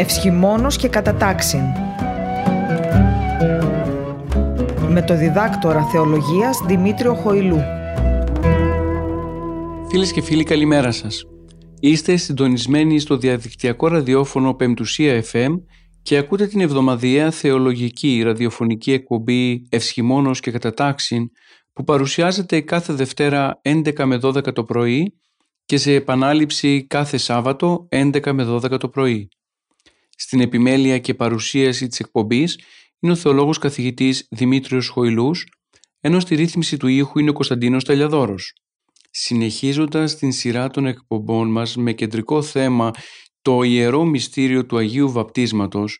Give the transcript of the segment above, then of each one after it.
Ευσχημόνος και κατατάξιν. Με το διδάκτορα θεολογίας Δημήτριο Χοηλού. Φίλες και φίλοι καλημέρα σας. Είστε συντονισμένοι στο διαδικτυακό ραδιόφωνο Πεμπτουσία FM και ακούτε την εβδομαδιαία θεολογική ραδιοφωνική εκπομπή Ευσχημόνος και Κατατάξιν που παρουσιάζεται κάθε Δευτέρα 11 με 12 το πρωί και σε επανάληψη κάθε Σάββατο 11 με 12 το πρωί. Στην επιμέλεια και παρουσίαση της εκπομπής είναι ο θεολόγος καθηγητής Δημήτριος Χοηλούς, ενώ στη ρύθμιση του ήχου είναι ο Κωνσταντίνος Ταλιαδόρος. Συνεχίζοντας την σειρά των εκπομπών μας με κεντρικό θέμα το Ιερό Μυστήριο του Αγίου Βαπτίσματος,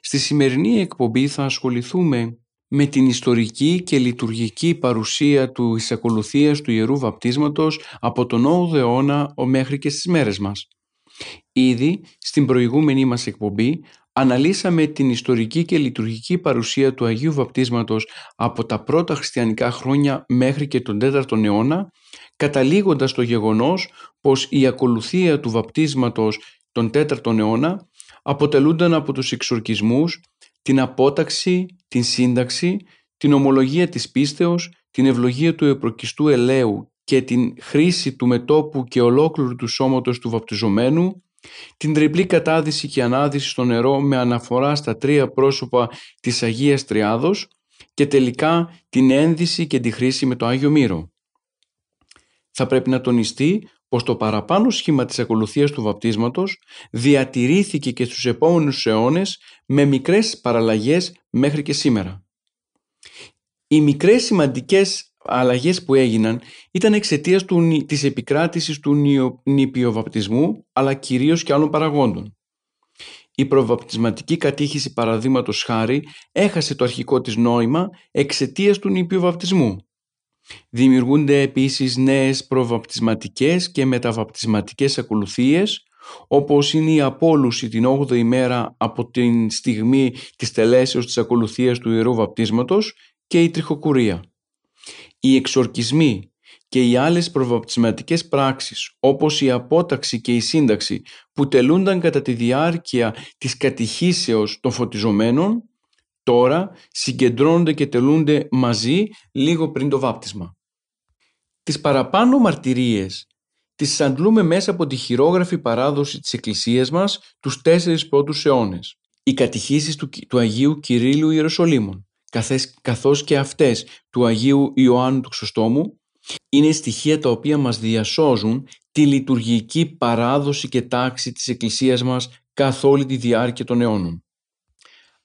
στη σημερινή εκπομπή θα ασχοληθούμε με την ιστορική και λειτουργική παρουσία του εισακολουθίας του Ιερού Βαπτίσματος από τον 8ο αιώνα μέχρι και στις μέρες μας. Ήδη στην προηγούμενη μας εκπομπή αναλύσαμε την ιστορική και λειτουργική παρουσία του Αγίου Βαπτίσματος από τα πρώτα χριστιανικά χρόνια μέχρι και τον 4ο αιώνα, καταλήγοντας το γεγονός πως η ακολουθία του βαπτίσματος τον 4ο αιώνα αποτελούνταν από τους εξορκισμούς, την απόταξη, την σύνταξη, την ομολογία της πίστεως, την ευλογία του επροκιστού ελαίου και την χρήση του μετόπου και ολόκληρου του σώματος του βαπτιζομένου, την τριπλή κατάδυση και ανάδυση στο νερό με αναφορά στα τρία πρόσωπα της Αγίας Τριάδος και τελικά την ένδυση και τη χρήση με το Άγιο Μύρο. Θα πρέπει να τονιστεί πως το παραπάνω σχήμα της ακολουθίας του βαπτίσματος διατηρήθηκε και στους επόμενους αιώνες με μικρές παραλλαγές μέχρι και σήμερα. Οι μικρές σημαντικές αλλαγές που έγιναν ήταν εξαιτίας της επικράτησης του νηπιοβαπτισμού αλλά κυρίως και άλλων παραγόντων. Η προβαπτισματική κατήχηση παραδείγματος χάρη έχασε το αρχικό της νόημα εξαιτίας του νηπιοβαπτισμού Δημιουργούνται επίσης νέες προβαπτισματικές και μεταβαπτισματικές ακολουθίες όπως είναι η απόλουση την 8η μέρα από την στιγμή της τελέσεως της ακολουθίας του Ιερού Βαπτίσματος και η τριχοκουρία. Οι εξορκισμοί και οι άλλες προβαπτισματικές πράξεις όπως η απόταξη και η σύνταξη που τελούνταν κατά τη διάρκεια της κατηχήσεως των φωτιζομένων τώρα συγκεντρώνονται και τελούνται μαζί λίγο πριν το βάπτισμα. Τις παραπάνω μαρτυρίες τις αντλούμε μέσα από τη χειρόγραφη παράδοση της Εκκλησίας μας τους τέσσερις πρώτους αιώνες. Οι κατηχήσεις του, του Αγίου Κυρίλου Ιεροσολύμων, καθές, καθώς και αυτές του Αγίου Ιωάννου του Ξωστόμου, είναι στοιχεία τα οποία μας διασώζουν τη λειτουργική παράδοση και τάξη της Εκκλησίας μας καθ' όλη τη διάρκεια των αιώνων.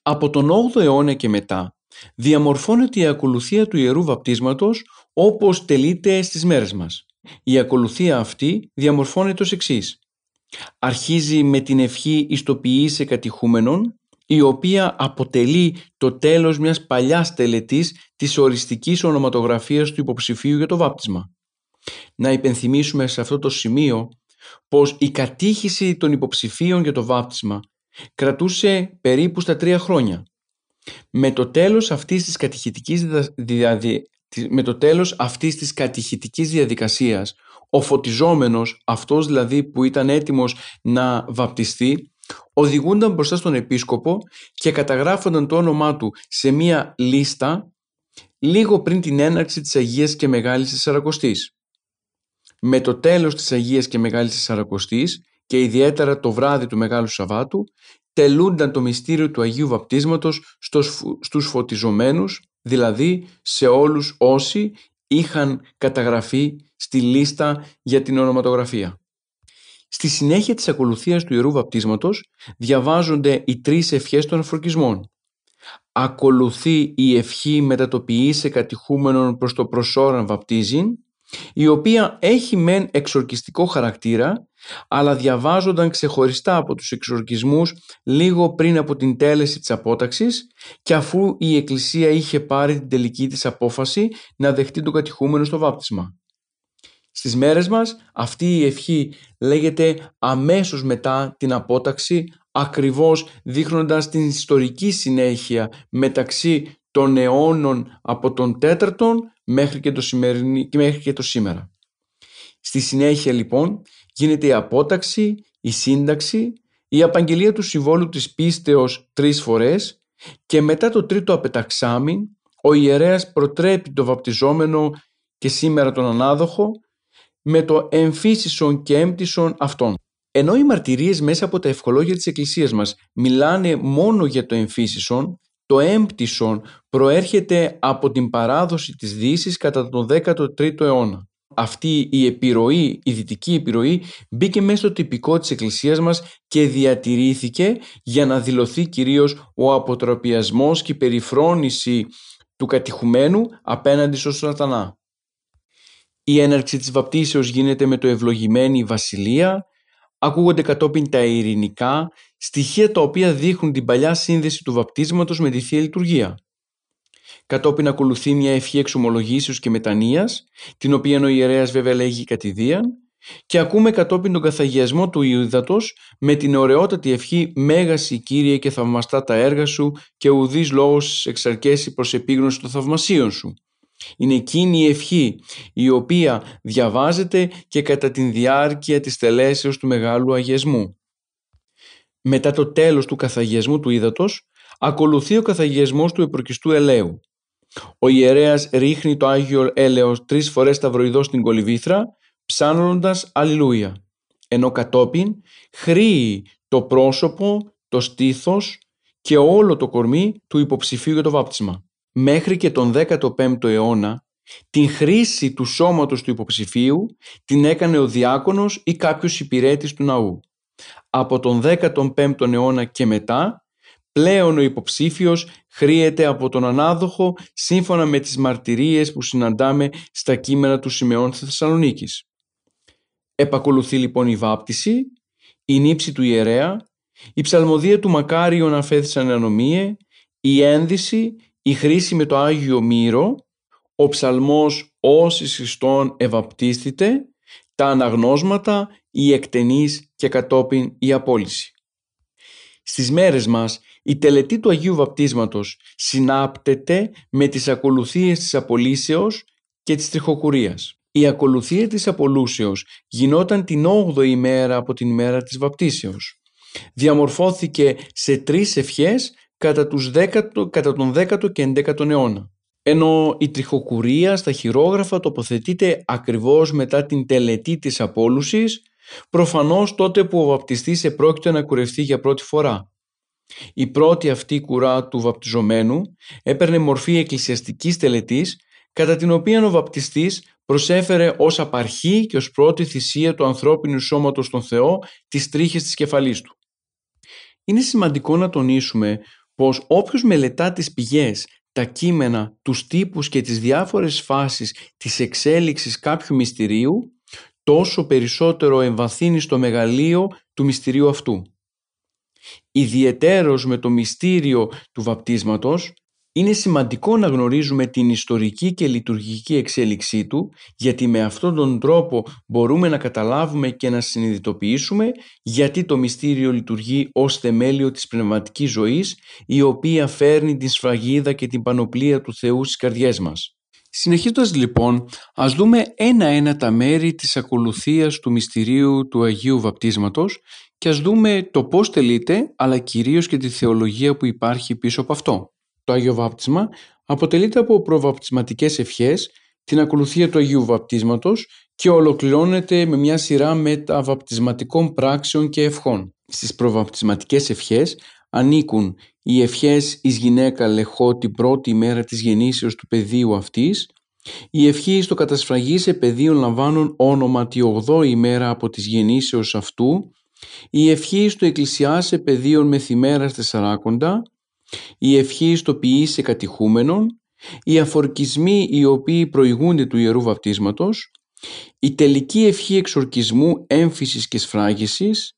Από τον 8ο αιώνα και μετά διαμορφώνεται η ακολουθία του Ιερού Βαπτίσματος όπως τελείται στις μέρες μας. Η ακολουθία αυτή διαμορφώνεται ως εξής. Αρχίζει με την ευχή ιστοποιήσε κατηχούμενων η οποία αποτελεί το τέλος μιας παλιάς τελετής της οριστικής ονοματογραφίας του υποψηφίου για το βάπτισμα. Να υπενθυμίσουμε σε αυτό το σημείο πως η κατήχηση των υποψηφίων για το βάπτισμα κρατούσε περίπου στα τρία χρόνια. Με το τέλος αυτής της κατηχητικής, με το τέλος αυτής της κατηχητικής διαδικασίας, ο φωτιζόμενος, αυτός δηλαδή που ήταν έτοιμος να βαπτιστεί, οδηγούνταν μπροστά στον επίσκοπο και καταγράφονταν το όνομά του σε μία λίστα λίγο πριν την έναρξη της Αγίας και Μεγάλης Τεσσαρακοστής. Με το τέλος της Αγίας και Μεγάλης Τεσσαρακοστής και ιδιαίτερα το βράδυ του Μεγάλου Σαββάτου τελούνταν το μυστήριο του Αγίου Βαπτίσματος στους φωτιζομένους, δηλαδή σε όλους όσοι είχαν καταγραφεί στη λίστα για την ονοματογραφία. Στη συνέχεια της ακολουθίας του Ιερού Βαπτίσματος διαβάζονται οι τρεις ευχές των αφροκισμών. Ακολουθεί η ευχή μετατοπιήσε κατηχούμενον προς το προσώραν βαπτίζειν η οποία έχει μεν εξορκιστικό χαρακτήρα, αλλά διαβάζονταν ξεχωριστά από τους εξορκισμούς λίγο πριν από την τέλεση της απόταξης και αφού η Εκκλησία είχε πάρει την τελική της απόφαση να δεχτεί τον κατηχούμενο στο βάπτισμα. Στις μέρες μας αυτή η ευχή λέγεται αμέσως μετά την απόταξη ακριβώς δείχνοντας την ιστορική συνέχεια μεταξύ των αιώνων από τον τέταρτον μέχρι και το, μέχρι και το σήμερα. Στη συνέχεια λοιπόν γίνεται η απόταξη, η σύνταξη, η απαγγελία του συμβόλου της πίστεως τρεις φορές και μετά το τρίτο απεταξάμιν ο ιερέας προτρέπει το βαπτιζόμενο και σήμερα τον ανάδοχο με το εμφύσισον και έμπτυσον αυτών. Ενώ οι μαρτυρίες μέσα από τα ευχολόγια της Εκκλησίας μας μιλάνε μόνο για το εμφύσισον, το έμπτυσον προέρχεται από την παράδοση της Δύσης κατά τον 13ο αιώνα. Αυτή η επιρροή, η δυτική επιρροή μπήκε μέσα στο τυπικό της Εκκλησίας μας και διατηρήθηκε για να δηλωθεί κυρίως ο αποτροπιασμός και η περιφρόνηση του κατηχουμένου απέναντι στον σατανά. Η έναρξη της βαπτίσεως γίνεται με το ευλογημένη βασιλεία, ακούγονται κατόπιν τα ειρηνικά, στοιχεία τα οποία δείχνουν την παλιά σύνδεση του βαπτίσματος με τη Θεία Λειτουργία. Κατόπιν ακολουθεί μια ευχή εξομολογήσεως και μετανοίας, την οποία ο ιερέας βέβαια λέγει κατηδίαν, και ακούμε κατόπιν τον καθαγιασμό του Ιούδατος με την ωραιότατη ευχή «Μέγαση Κύριε και θαυμαστά τα έργα σου και ουδής λόγος εξαρκέσει προς επίγνωση των θαυμασίων σου». Είναι εκείνη η ευχή η οποία διαβάζεται και κατά την διάρκεια της τελέσεως του Μεγάλου Αγιασμού. Μετά το τέλος του καθαγιασμού του ύδατος ακολουθεί ο καθαγιασμός του επροκιστού ελαίου. Ο ιερέας ρίχνει το Άγιο Έλεος τρεις φορές σταυροειδώς στην κολυβήθρα ψάνοντας Αλληλούια, ενώ κατόπιν χρήει το πρόσωπο, το στήθος και όλο το κορμί του υποψηφίου για το βάπτισμα μέχρι και τον 15ο αιώνα την χρήση του σώματος του υποψηφίου την έκανε ο διάκονος ή κάποιος υπηρέτης του ναού. Από τον 15ο αιώνα και μετά πλέον ο υποψήφιος χρήεται από τον ανάδοχο σύμφωνα με τις μαρτυρίες που συναντάμε στα κείμενα του Σιμεών της Θεσσαλονίκης. Επακολουθεί λοιπόν η βάπτιση, η νύψη του ιερέα, η ψαλμοδία του Μακάριον αφέθησαν ανομίε, η ένδυση η χρήση με το Άγιο Μύρο, ο ψαλμός «Όσοι Χριστόν ευαπτίστητε», τα αναγνώσματα, η εκτενής και κατόπιν η απόλυση. Στις μέρες μας η τελετή του Αγίου Βαπτίσματος συνάπτεται με τις ακολουθίες της απολύσεως και της τριχοκουρίας. Η ακολουθία της απολούσεως γινόταν την 8η ημέρα από την ημέρα της βαπτίσεως. Διαμορφώθηκε σε τρεις ευχές κατά, τους κατά τον 10ο και 11ο αιώνα. Ενώ η τριχοκουρία στα χειρόγραφα τοποθετείται ακριβώς μετά την τελετή της απόλουσης, προφανώς τότε που ο βαπτιστής επρόκειτο να κουρευτεί για πρώτη φορά. Η πρώτη αυτή κουρά του βαπτιζομένου έπαιρνε μορφή εκκλησιαστικής τελετής, κατά την οποία ο βαπτιστής προσέφερε ως απαρχή και ως πρώτη θυσία του ανθρώπινου σώματος στον Θεό τις τρίχες της κεφαλής του. Είναι σημαντικό να τονίσουμε πως όποιος μελετά τις πηγές, τα κείμενα, τους τύπους και τις διάφορες φάσεις της εξέλιξης κάποιου μυστηρίου, τόσο περισσότερο εμβαθύνει στο μεγαλείο του μυστηρίου αυτού. Ιδιαιτέρως με το μυστήριο του βαπτίσματος, είναι σημαντικό να γνωρίζουμε την ιστορική και λειτουργική εξέλιξή του γιατί με αυτόν τον τρόπο μπορούμε να καταλάβουμε και να συνειδητοποιήσουμε γιατί το μυστήριο λειτουργεί ως θεμέλιο της πνευματικής ζωής η οποία φέρνει την σφραγίδα και την πανοπλία του Θεού στις καρδιές μας. Συνεχίζοντας λοιπόν, ας δούμε ένα-ένα τα μέρη της ακολουθίας του μυστηρίου του Αγίου Βαπτίσματος και ας δούμε το πώς τελείται αλλά κυρίως και τη θεολογία που υπάρχει πίσω από αυτό. Το Άγιο Βάπτισμα αποτελείται από προβαπτισματικές ευχές, την ακολουθία του Αγίου Βαπτίσματος και ολοκληρώνεται με μια σειρά μεταβαπτισματικών πράξεων και ευχών. Στις προβαπτισματικές ευχές ανήκουν οι ευχές εις γυναίκα λεχώ την πρώτη μέρα της γεννήσεως του πεδίου αυτής, η ευχή στο κατασφραγή σε πεδίο λαμβάνουν όνομα τη 8η ημέρα από της γεννήσεως αυτού, η ευχή στο εκκλησιάσε πεδίων μεθημέρας τεσσαράκοντα, η ευχή στο ποιήσε κατηχούμενων, οι αφορκισμοί οι οποίοι προηγούνται του Ιερού Βαπτίσματος, η τελική ευχή εξορκισμού έμφυσης και σφράγισης,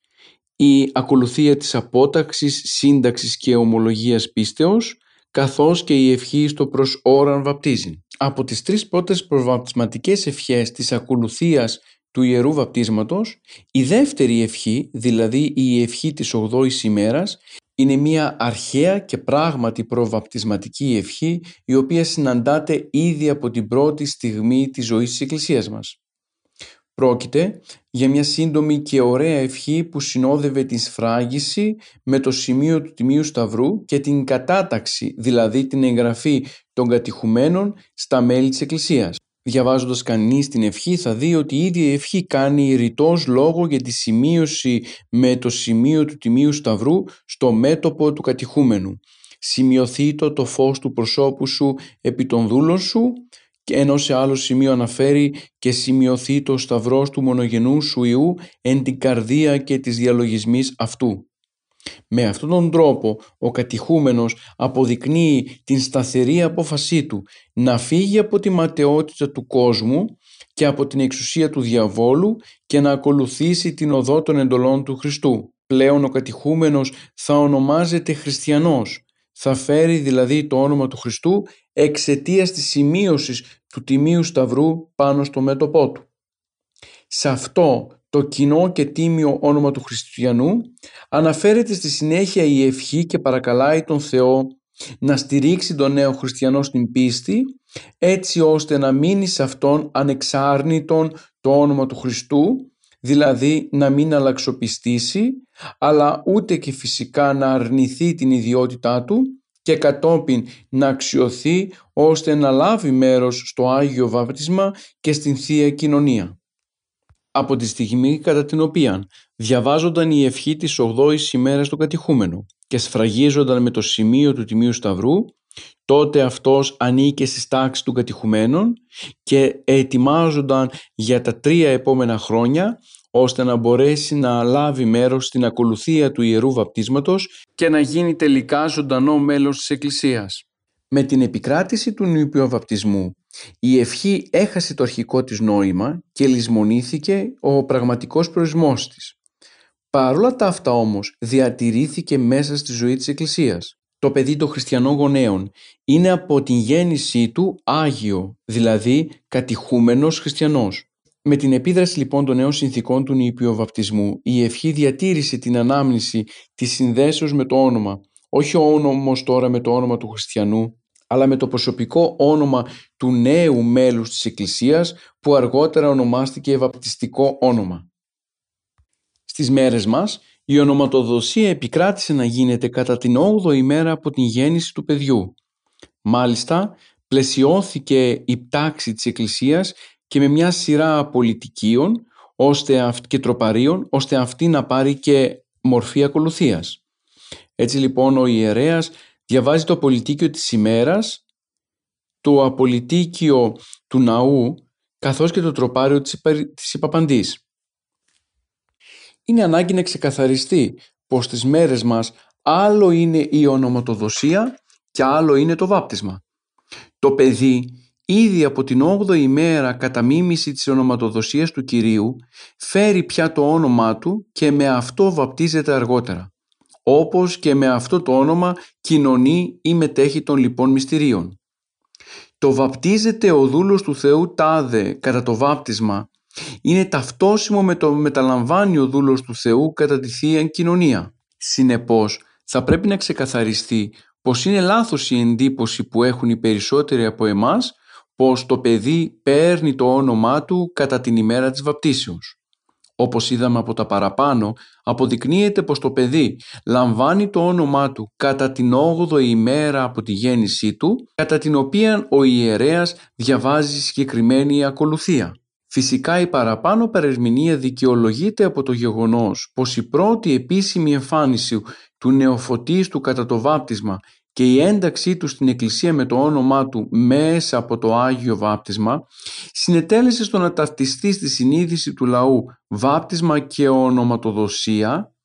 η ακολουθία της απόταξης, σύνταξης και ομολογίας πίστεως, καθώς και η ευχή στο προς ώραν βαπτίζει. Από τις τρεις πρώτες προβαπτισματικές ευχές της ακολουθίας του Ιερού Βαπτίσματος, η δεύτερη ευχή, δηλαδή η ευχή της 8ης ημέρας, είναι μια αρχαία και πράγματι προβαπτισματική ευχή η οποία συναντάται ήδη από την πρώτη στιγμή της ζωής της Εκκλησίας μας. Πρόκειται για μια σύντομη και ωραία ευχή που συνόδευε την σφράγιση με το σημείο του Τιμίου Σταυρού και την κατάταξη, δηλαδή την εγγραφή των κατηχουμένων στα μέλη της Εκκλησίας. Διαβάζοντας κανείς την ευχή θα δει ότι η ίδια η ευχή κάνει ρητός λόγο για τη σημείωση με το σημείο του Τιμίου Σταυρού στο μέτωπο του κατηχούμενου. Σημειωθεί το, το φως του προσώπου σου επί των δούλων σου και ενώ σε άλλο σημείο αναφέρει και σημειωθεί το σταυρός του μονογενού σου Ιού εν την καρδία και της διαλογισμής αυτού. Με αυτόν τον τρόπο ο κατηχούμενος αποδεικνύει την σταθερή απόφασή του να φύγει από τη ματαιότητα του κόσμου και από την εξουσία του διαβόλου και να ακολουθήσει την οδό των εντολών του Χριστού. Πλέον ο κατηχούμενος θα ονομάζεται χριστιανός, θα φέρει δηλαδή το όνομα του Χριστού εξαιτίας της σημείωσης του Τιμίου Σταυρού πάνω στο μέτωπό του. Σε αυτό το κοινό και τίμιο όνομα του Χριστιανού αναφέρεται στη συνέχεια η ευχή και παρακαλάει τον Θεό να στηρίξει τον νέο χριστιανό στην πίστη έτσι ώστε να μείνει σε αυτόν ανεξάρνητον το όνομα του Χριστού δηλαδή να μην αλλαξοπιστήσει αλλά ούτε και φυσικά να αρνηθεί την ιδιότητά του και κατόπιν να αξιωθεί ώστε να λάβει μέρος στο Άγιο Βάπτισμα και στην Θεία Κοινωνία. Από τη στιγμή κατά την οποία διαβάζονταν η ευχή της 8ης ημέρας του κατηχούμενου και σφραγίζονταν με το σημείο του Τιμίου Σταυρού, τότε αυτός ανήκε στις τάξεις του κατηχουμένων και ετοιμάζονταν για τα τρία επόμενα χρόνια ώστε να μπορέσει να λάβει μέρος στην ακολουθία του Ιερού Βαπτίσματος και να γίνει τελικά ζωντανό μέλος της Εκκλησίας. Με την επικράτηση του νηπιού βαπτισμού, η ευχή έχασε το αρχικό της νόημα και λησμονήθηκε ο πραγματικός προορισμός της. Παρόλα τα αυτά όμως διατηρήθηκε μέσα στη ζωή της Εκκλησίας. Το παιδί των χριστιανών γονέων είναι από την γέννησή του Άγιο, δηλαδή κατηχούμενος χριστιανός. Με την επίδραση λοιπόν των νέων συνθήκων του νηπιοβαπτισμού, η ευχή διατήρησε την ανάμνηση της συνδέσεως με το όνομα, όχι ο όνομος τώρα με το όνομα του χριστιανού, αλλά με το προσωπικό όνομα του νέου μέλους της Εκκλησίας που αργότερα ονομάστηκε βαπτιστικό όνομα. Στις μέρες μας, η ονοματοδοσία επικράτησε να γίνεται κατά την 8η ημέρα από την γέννηση του παιδιού. Μάλιστα, πλαισιώθηκε η πτάξη της Εκκλησίας και με μια σειρά πολιτικίων ώστε, και τροπαρίων ώστε αυτή να πάρει και μορφή ακολουθίας. Έτσι λοιπόν ο ιερέας διαβάζει το πολιτίκιο της ημέρας, το απολυτίκιο του ναού καθώς και το τροπάριο της, της υπαπαντής. Είναι ανάγκη να ξεκαθαριστεί πως στις μέρες μας άλλο είναι η ονοματοδοσία και άλλο είναι το βάπτισμα. Το παιδί ήδη από την 8η ημέρα κατά μίμηση της ονοματοδοσίας του Κυρίου φέρει πια το όνομά του και με αυτό βαπτίζεται αργότερα. Όπως και με αυτό το όνομα κοινωνεί ή μετέχει των λοιπών μυστηρίων. Το βαπτίζεται ο δούλος του Θεού τάδε κατά το βάπτισμα είναι ταυτόσιμο με το μεταλαμβάνει ο δούλος του Θεού κατά τη Θεία Κοινωνία. Συνεπώς θα πρέπει να ξεκαθαριστεί πως είναι λάθος η εντύπωση που έχουν οι περισσότεροι από εμάς πως το παιδί παίρνει το όνομά του κατά την ημέρα της βαπτίσεως. Όπως είδαμε από τα παραπάνω, αποδεικνύεται πως το παιδί λαμβάνει το όνομά του κατά την 8η ημέρα από τη γέννησή του, κατά την οποία ο ιερέας διαβάζει συγκεκριμένη ακολουθία. Φυσικά η παραπάνω παρερμηνία δικαιολογείται από το γεγονός πως η πρώτη επίσημη εμφάνιση του νεοφωτίστου κατά το βάπτισμα και η ένταξή του στην Εκκλησία με το όνομά του μέσα από το Άγιο Βάπτισμα συνετέλεσε στο να ταυτιστεί στη συνείδηση του λαού βάπτισμα και ονοματοδοσία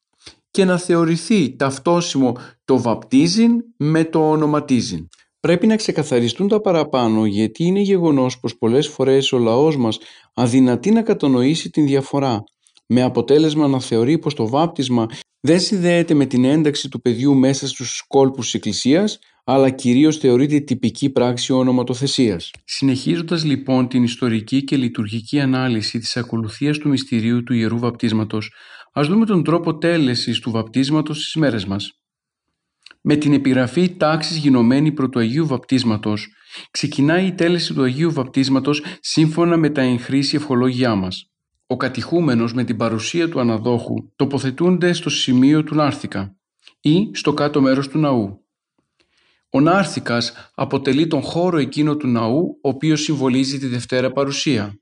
και να θεωρηθεί ταυτόσιμο το βαπτίζειν με το ονοματίζειν. Πρέπει να ξεκαθαριστούν τα παραπάνω γιατί είναι γεγονός πως πολλές φορές ο λαός μας αδυνατεί να κατανοήσει την διαφορά με αποτέλεσμα να θεωρεί πως το βάπτισμα δεν συνδέεται με την ένταξη του παιδιού μέσα στους κόλπους της Εκκλησίας, αλλά κυρίως θεωρείται τυπική πράξη ονοματοθεσίας. Συνεχίζοντας λοιπόν την ιστορική και λειτουργική ανάλυση της ακολουθίας του μυστηρίου του Ιερού Βαπτίσματος, ας δούμε τον τρόπο τέλεσης του βαπτίσματος στις μέρες μας. Με την επιγραφή τάξης γινωμένη πρωτού Αγίου Βαπτίσματος, ξεκινάει η τέλεση του Αγίου Βαπτίσματος σύμφωνα με τα εγχρήσια ευχολόγια μας. Ο κατηχούμενος με την παρουσία του αναδόχου τοποθετούνται στο σημείο του Νάρθηκα ή στο κάτω μέρος του ναού. Ο Νάρθηκας αποτελεί τον χώρο εκείνο του ναού ο οποίος συμβολίζει τη Δευτέρα Παρουσία.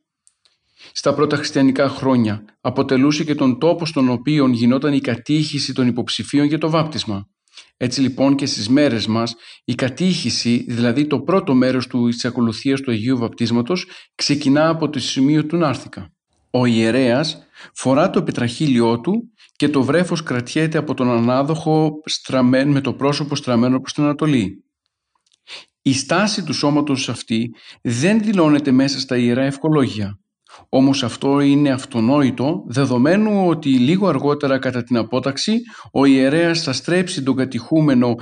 Στα πρώτα χριστιανικά χρόνια αποτελούσε και τον τόπο στον οποίο γινόταν η κατήχηση των υποψηφίων για το βάπτισμα. Έτσι λοιπόν και στις μέρες μας η κατήχηση, δηλαδή το πρώτο μέρος του της ακολουθίας του Αγίου Βαπτίσματος ξεκινά από το σημείο του Νάρθηκα. Ο ιερέας φορά το επιτραχύλιό του και το βρέφος κρατιέται από τον ανάδοχο στραμμένο, με το πρόσωπο στραμμένο προς την Ανατολή. Η στάση του σώματος αυτή δεν δηλώνεται μέσα στα ιερά ευκολόγια. Όμως αυτό είναι αυτονόητο δεδομένου ότι λίγο αργότερα κατά την απόταξη ο ιερέας θα στρέψει τον κατηχούμενο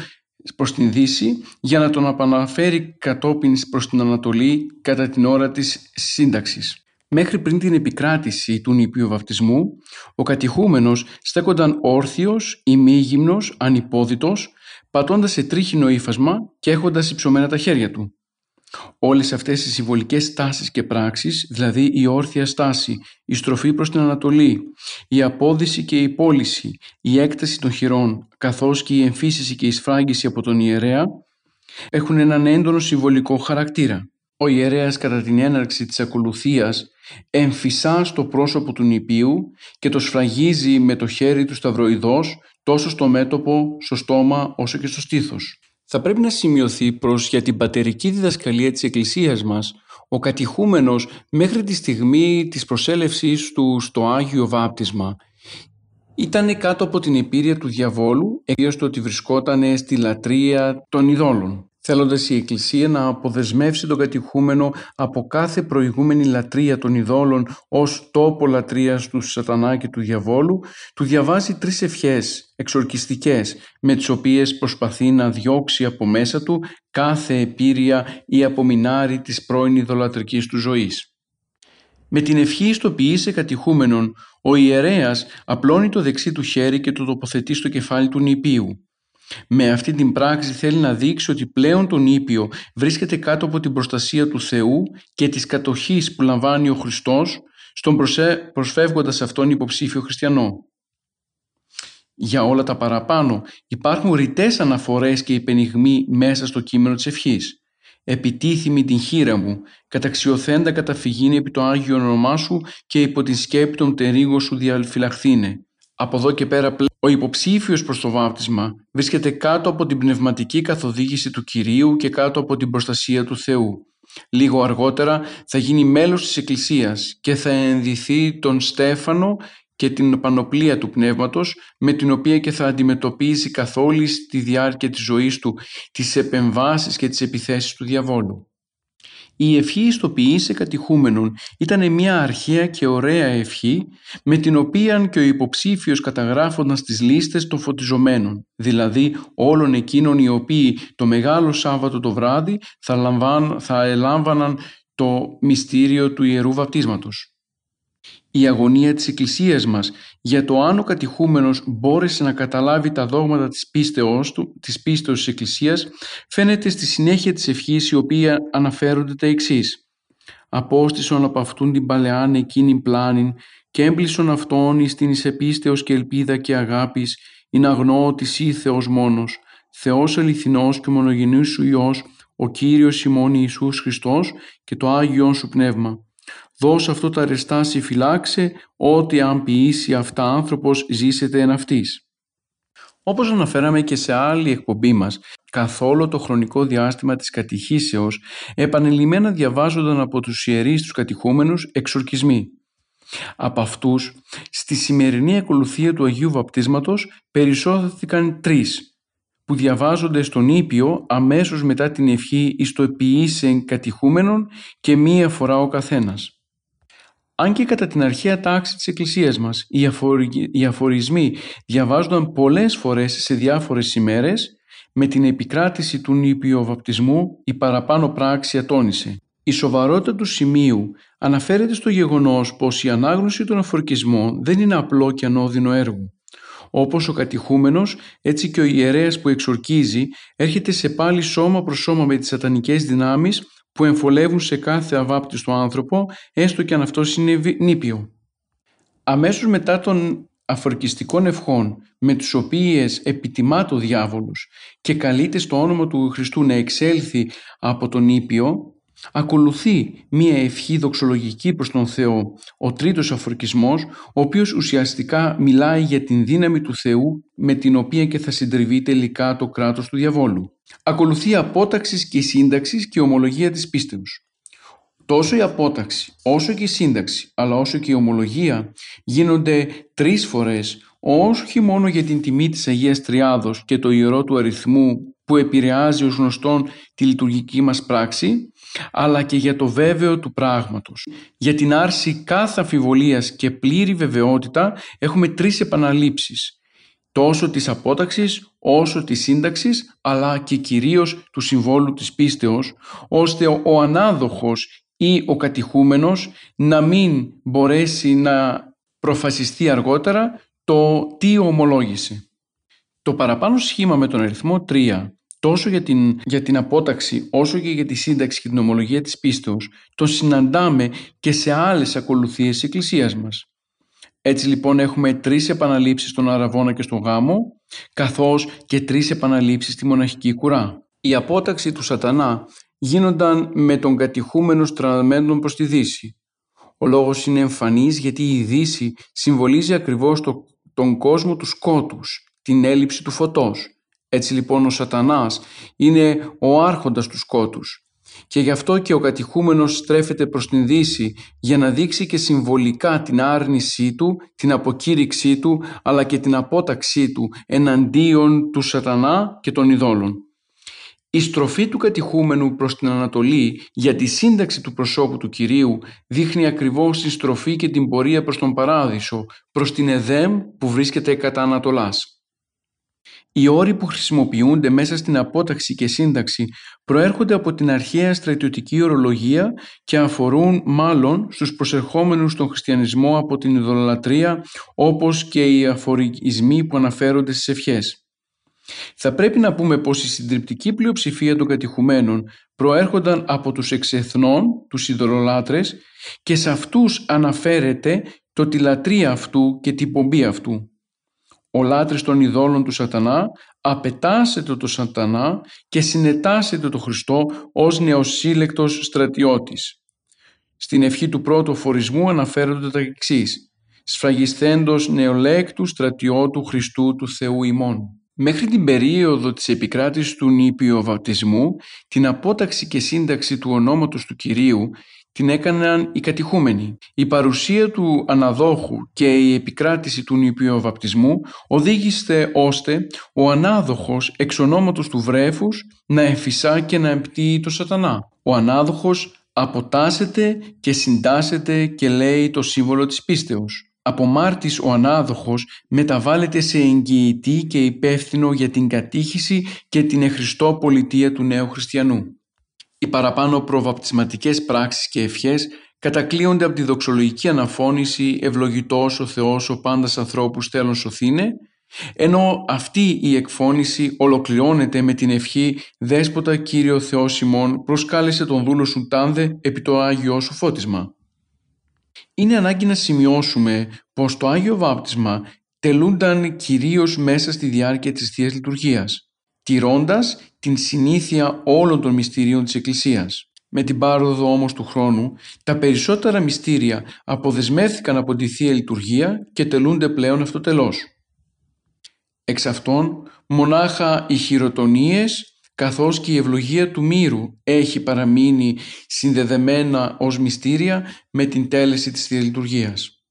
προς την Δύση για να τον απαναφέρει κατόπιν προς την Ανατολή κατά την ώρα της σύνταξης. Μέχρι πριν την επικράτηση του νηπίου βαπτισμού, ο κατηχούμενος στέκονταν όρθιος, ημίγυμνος, ανυπόδητος, πατώντας σε τρίχινο ύφασμα και έχοντας υψωμένα τα χέρια του. Όλες αυτές οι συμβολικές στάσεις και πράξεις, δηλαδή η όρθια στάση, η στροφή προς την Ανατολή, η απόδυση και η πώληση, η έκταση των χειρών, καθώς και η εμφύσιση και η σφράγγιση από τον ιερέα, έχουν έναν έντονο συμβολικό χαρακτήρα. Ο ιερέας κατά την έναρξη της ακολουθίας εμφυσά στο πρόσωπο του νηπίου και το σφραγίζει με το χέρι του σταυροειδός τόσο στο μέτωπο, στο στόμα όσο και στο στήθος. Θα πρέπει να σημειωθεί προς για την πατερική διδασκαλία της Εκκλησίας μας ο κατηχούμενος μέχρι τη στιγμή της προσέλευσής του στο Άγιο Βάπτισμα ήταν κάτω από την επίρρεια του διαβόλου έως το ότι βρισκόταν στη λατρεία των ειδόλων θέλοντας η Εκκλησία να αποδεσμεύσει τον κατηχούμενο από κάθε προηγούμενη λατρεία των ειδόλων ως τόπο λατρείας του σατανά και του διαβόλου, του διαβάζει τρεις ευχές εξορκιστικές με τις οποίες προσπαθεί να διώξει από μέσα του κάθε επίρρεια ή απομεινάρι της πρώην ειδωλατρικής του ζωής. Με την ευχή στο ποιήσε κατηχούμενον, ο ιερέας απλώνει το δεξί του χέρι και το τοποθετεί στο κεφάλι του νηπίου. Με αυτή την πράξη θέλει να δείξει ότι πλέον τον Ήπιο βρίσκεται κάτω από την προστασία του Θεού και της κατοχής που λαμβάνει ο Χριστός στον προσφεύγοντας αυτόν υποψήφιο χριστιανό. Για όλα τα παραπάνω υπάρχουν ρητές αναφορές και υπενιγμοί μέσα στο κείμενο της ευχής. Επιτίθημη την χείρα μου, καταξιωθέντα καταφυγήνει επί το Άγιο όνομά σου και υπό την σκέπη των τερίγων σου διαφυλαχθήνε. Από εδώ και πέρα ο υποψήφιος προς το βάπτισμα βρίσκεται κάτω από την πνευματική καθοδήγηση του Κυρίου και κάτω από την προστασία του Θεού. Λίγο αργότερα θα γίνει μέλος της Εκκλησίας και θα ενδυθεί τον Στέφανο και την πανοπλία του Πνεύματος με την οποία και θα αντιμετωπίζει καθ' όλη τη διάρκεια της ζωής του τις επεμβάσεις και τις επιθέσεις του διαβόλου. Η ευχή στο ποιήσε κατηχούμενον ήταν μια αρχαία και ωραία ευχή με την οποία και ο υποψήφιος καταγράφονταν στις λίστες των φωτιζομένων, δηλαδή όλων εκείνων οι οποίοι το Μεγάλο Σάββατο το βράδυ θα, λαμβάν, θα ελάμβαναν το μυστήριο του Ιερού Βαπτίσματος. Η αγωνία της Εκκλησίας μας για το αν ο κατηχούμενος μπόρεσε να καταλάβει τα δόγματα της πίστεως του, της πίστεως της Εκκλησίας φαίνεται στη συνέχεια της ευχής η οποία αναφέρονται τα εξής. «Απόστησον από αυτούν την παλαιάν εκείνη πλάνην και έμπλησον αυτόν εις την εις και ελπίδα και αγάπης ειν αγνώ ότι ή Θεός μόνος, Θεός αληθινός και μονογενής σου Υιός, ο Κύριος ημών Ιησούς Χριστός και το Άγιον σου Πνεύμα Δώσ' αυτό τα ρεστάσι φυλάξε, ότι αν ποιήσει αυτά άνθρωπος ζήσετε εν αυτής. Όπως αναφέραμε και σε άλλη εκπομπή μας, καθ' όλο το χρονικό διάστημα της κατηχήσεως, επανειλημμένα διαβάζονταν από τους ιερείς τους κατηχούμενους εξορκισμοί. Από αυτούς, στη σημερινή ακολουθία του Αγίου Βαπτίσματος περισσώθηκαν τρεις, που διαβάζονται στον Ήπιο αμέσως μετά την ευχή εις το επιήσεν κατηχούμενων και μία φορά ο καθένας. Αν και κατά την αρχαία τάξη της Εκκλησίας μας οι αφορισμοί διαβάζονταν πολλές φορές σε διάφορες ημέρες, με την επικράτηση του νηπιοβαπτισμού η παραπάνω πράξη ατόνισε. Η σοβαρότητα του σημείου αναφέρεται στο γεγονός πως η ανάγνωση των αφορκισμών δεν είναι απλό και ανώδυνο έργο. Όπως ο κατηχούμενος, έτσι και ο ιερέας που εξορκίζει έρχεται σε πάλι σώμα προς σώμα με τις σατανικές δυνάμεις που εμφολεύουν σε κάθε αβάπτιστο άνθρωπο, έστω και αν αυτός είναι νήπιο. Αμέσως μετά των αφορκιστικών ευχών με τους οποίες επιτιμά το διάβολος και καλείται στο όνομα του Χριστού να εξέλθει από τον Ήπιο, ακολουθεί μία ευχή δοξολογική προς τον Θεό, ο τρίτος αφορκισμός, ο οποίος ουσιαστικά μιλάει για την δύναμη του Θεού με την οποία και θα συντριβεί τελικά το κράτος του διαβόλου. Ακολουθεί απόταξης και σύνταξης και ομολογία της πίστεως. Τόσο η απόταξη, όσο και η σύνταξη, αλλά όσο και η ομολογία γίνονται τρεις φορές, όχι μόνο για την τιμή της Αγίας Τριάδος και το ιερό του αριθμού που επηρεάζει ως γνωστόν τη λειτουργική μας πράξη, αλλά και για το βέβαιο του πράγματος. Για την άρση κάθε αφιβολίας και πλήρη βεβαιότητα έχουμε τρεις επαναλήψεις τόσο της απόταξης όσο της σύνταξης αλλά και κυρίως του συμβόλου της πίστεως ώστε ο ανάδοχος ή ο κατηχούμενος να μην μπορέσει να προφασιστεί αργότερα το τι ομολόγησε. Το παραπάνω σχήμα με τον αριθμό 3 τόσο για την, για την απόταξη όσο και για τη σύνταξη και την ομολογία της πίστεως το συναντάμε και σε άλλες ακολουθίες της Εκκλησίας μας. Έτσι λοιπόν έχουμε τρεις επαναλήψεις στον Αραβόνα και στον Γάμο, καθώς και τρεις επαναλήψεις στη Μοναχική Κουρά. Η απόταξη του σατανά γίνονταν με τον κατηχούμενο στραμμένο προς τη Δύση. Ο λόγος είναι εμφανής γιατί η Δύση συμβολίζει ακριβώς το, τον κόσμο του σκότους, την έλλειψη του φωτός. Έτσι λοιπόν ο σατανάς είναι ο άρχοντας του σκότους και γι' αυτό και ο κατηχούμενος στρέφεται προς την Δύση για να δείξει και συμβολικά την άρνησή του, την αποκήρυξή του αλλά και την απόταξή του εναντίον του σατανά και των ειδόλων. Η στροφή του κατηχούμενου προς την Ανατολή για τη σύνταξη του προσώπου του Κυρίου δείχνει ακριβώς τη στροφή και την πορεία προς τον Παράδεισο, προς την Εδέμ που βρίσκεται κατά Ανατολάς. Οι όροι που χρησιμοποιούνται μέσα στην απόταξη και σύνταξη προέρχονται από την αρχαία στρατιωτική ορολογία και αφορούν μάλλον στους προσερχόμενους στον χριστιανισμό από την ειδωλολατρία όπως και οι αφορισμοί που αναφέρονται στις ευχές. Θα πρέπει να πούμε πως η συντριπτική πλειοψηφία των κατηχουμένων προέρχονταν από τους εξεθνών, τους ειδωλολάτρες και σε αυτούς αναφέρεται το τη λατρεία αυτού και την πομπή αυτού ο λάτρης των ειδόλων του σατανά απετάσσεται το σατανά και συνετάσσεται το Χριστό ως νεοσύλλεκτος στρατιώτης. Στην ευχή του πρώτου φορισμού αναφέρονται τα εξής. Σφραγισθέντος νεολέκτου στρατιώτου Χριστού του Θεού ημών. Μέχρι την περίοδο της επικράτησης του νήπιου βαπτισμού, την απόταξη και σύνταξη του ονόματος του Κυρίου την έκαναν οι κατηχούμενοι. Η παρουσία του αναδόχου και η επικράτηση του νηπιοβαπτισμού οδήγησε ώστε ο ανάδοχος εξ ονόματος του βρέφους να εμφυσά και να εμπτύει το σατανά. Ο ανάδοχος αποτάσσεται και συντάσσεται και λέει το σύμβολο της πίστεως. Από Μάρτης ο ανάδοχος μεταβάλλεται σε εγγυητή και υπεύθυνο για την κατήχηση και την εχριστό πολιτεία του νέου χριστιανού. Οι παραπάνω προβαπτισματικές πράξεις και ευχές κατακλείονται από τη δοξολογική αναφώνηση «Ευλογητός ο Θεός ο πάντας ανθρώπους θέλων σωθήνε», ενώ αυτή η εκφώνηση ολοκληρώνεται με την ευχή «Δέσποτα Κύριο Θεός ημών προσκάλεσε τον δούλο σου τάνδε επί το Άγιό σου φώτισμα». Είναι ανάγκη να σημειώσουμε πως το Άγιο Βάπτισμα τελούνταν κυρίως μέσα στη διάρκεια της Θείας Λειτουργίας τηρώντας την συνήθεια όλων των μυστηρίων της Εκκλησίας. Με την πάροδο όμως του χρόνου, τα περισσότερα μυστήρια αποδεσμεύθηκαν από τη Θεία Λειτουργία και τελούνται πλέον αυτοτελώς. Εξ αυτών, μονάχα οι χειροτονίες καθώς και η ευλογία του μύρου έχει παραμείνει συνδεδεμένα ως μυστήρια με την τέλεση της Θείας Λειτουργίας.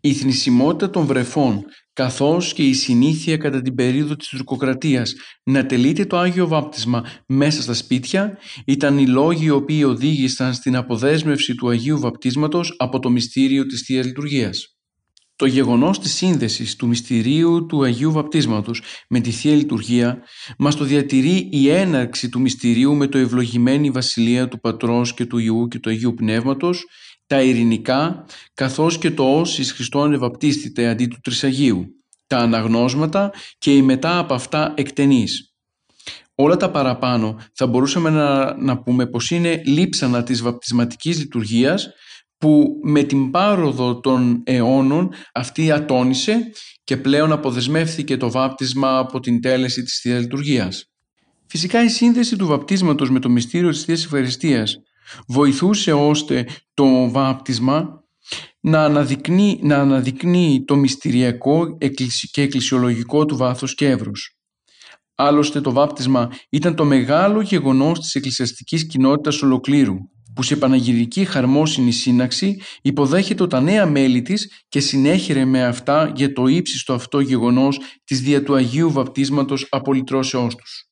Η θνησιμότητα των βρεφών καθώς και η συνήθεια κατά την περίοδο της τουρκοκρατίας να τελείται το Άγιο Βάπτισμα μέσα στα σπίτια ήταν οι λόγοι οι οποίοι οδήγησαν στην αποδέσμευση του Αγίου Βαπτίσματος από το μυστήριο της Θείας Λειτουργίας. Το γεγονός της σύνδεσης του μυστηρίου του Αγίου Βαπτίσματος με τη Θεία Λειτουργία μας το διατηρεί η έναρξη του μυστηρίου με το ευλογημένη βασιλεία του Πατρός και του Ιού και του Αγίου Πνεύματος τα ειρηνικά καθώς και το όσις Χριστόν ευαπτίστηται αντί του Τρισαγίου, τα αναγνώσματα και η μετά από αυτά εκτενής. Όλα τα παραπάνω θα μπορούσαμε να, να πούμε πως είναι λείψανα της βαπτισματικής λειτουργίας που με την πάροδο των αιώνων αυτή ατόνισε και πλέον αποδεσμεύθηκε το βάπτισμα από την τέλεση της Θείας Λειτουργίας. Φυσικά η σύνδεση του βαπτίσματος με το μυστήριο της Θείας Ευχαριστίας βοηθούσε ώστε το βάπτισμα να αναδεικνύει, να αναδεικνύει το μυστηριακό και εκκλησιολογικό του βάθος και εύρους. Άλλωστε το βάπτισμα ήταν το μεγάλο γεγονός της εκκλησιαστικής κοινότητας ολοκλήρου που σε παναγυρική χαρμόσυνη σύναξη υποδέχεται τα νέα μέλη της και συνέχιρε με αυτά για το ύψιστο αυτό γεγονός της δια του Αγίου Βαπτίσματος απολυτρώσεώς τους.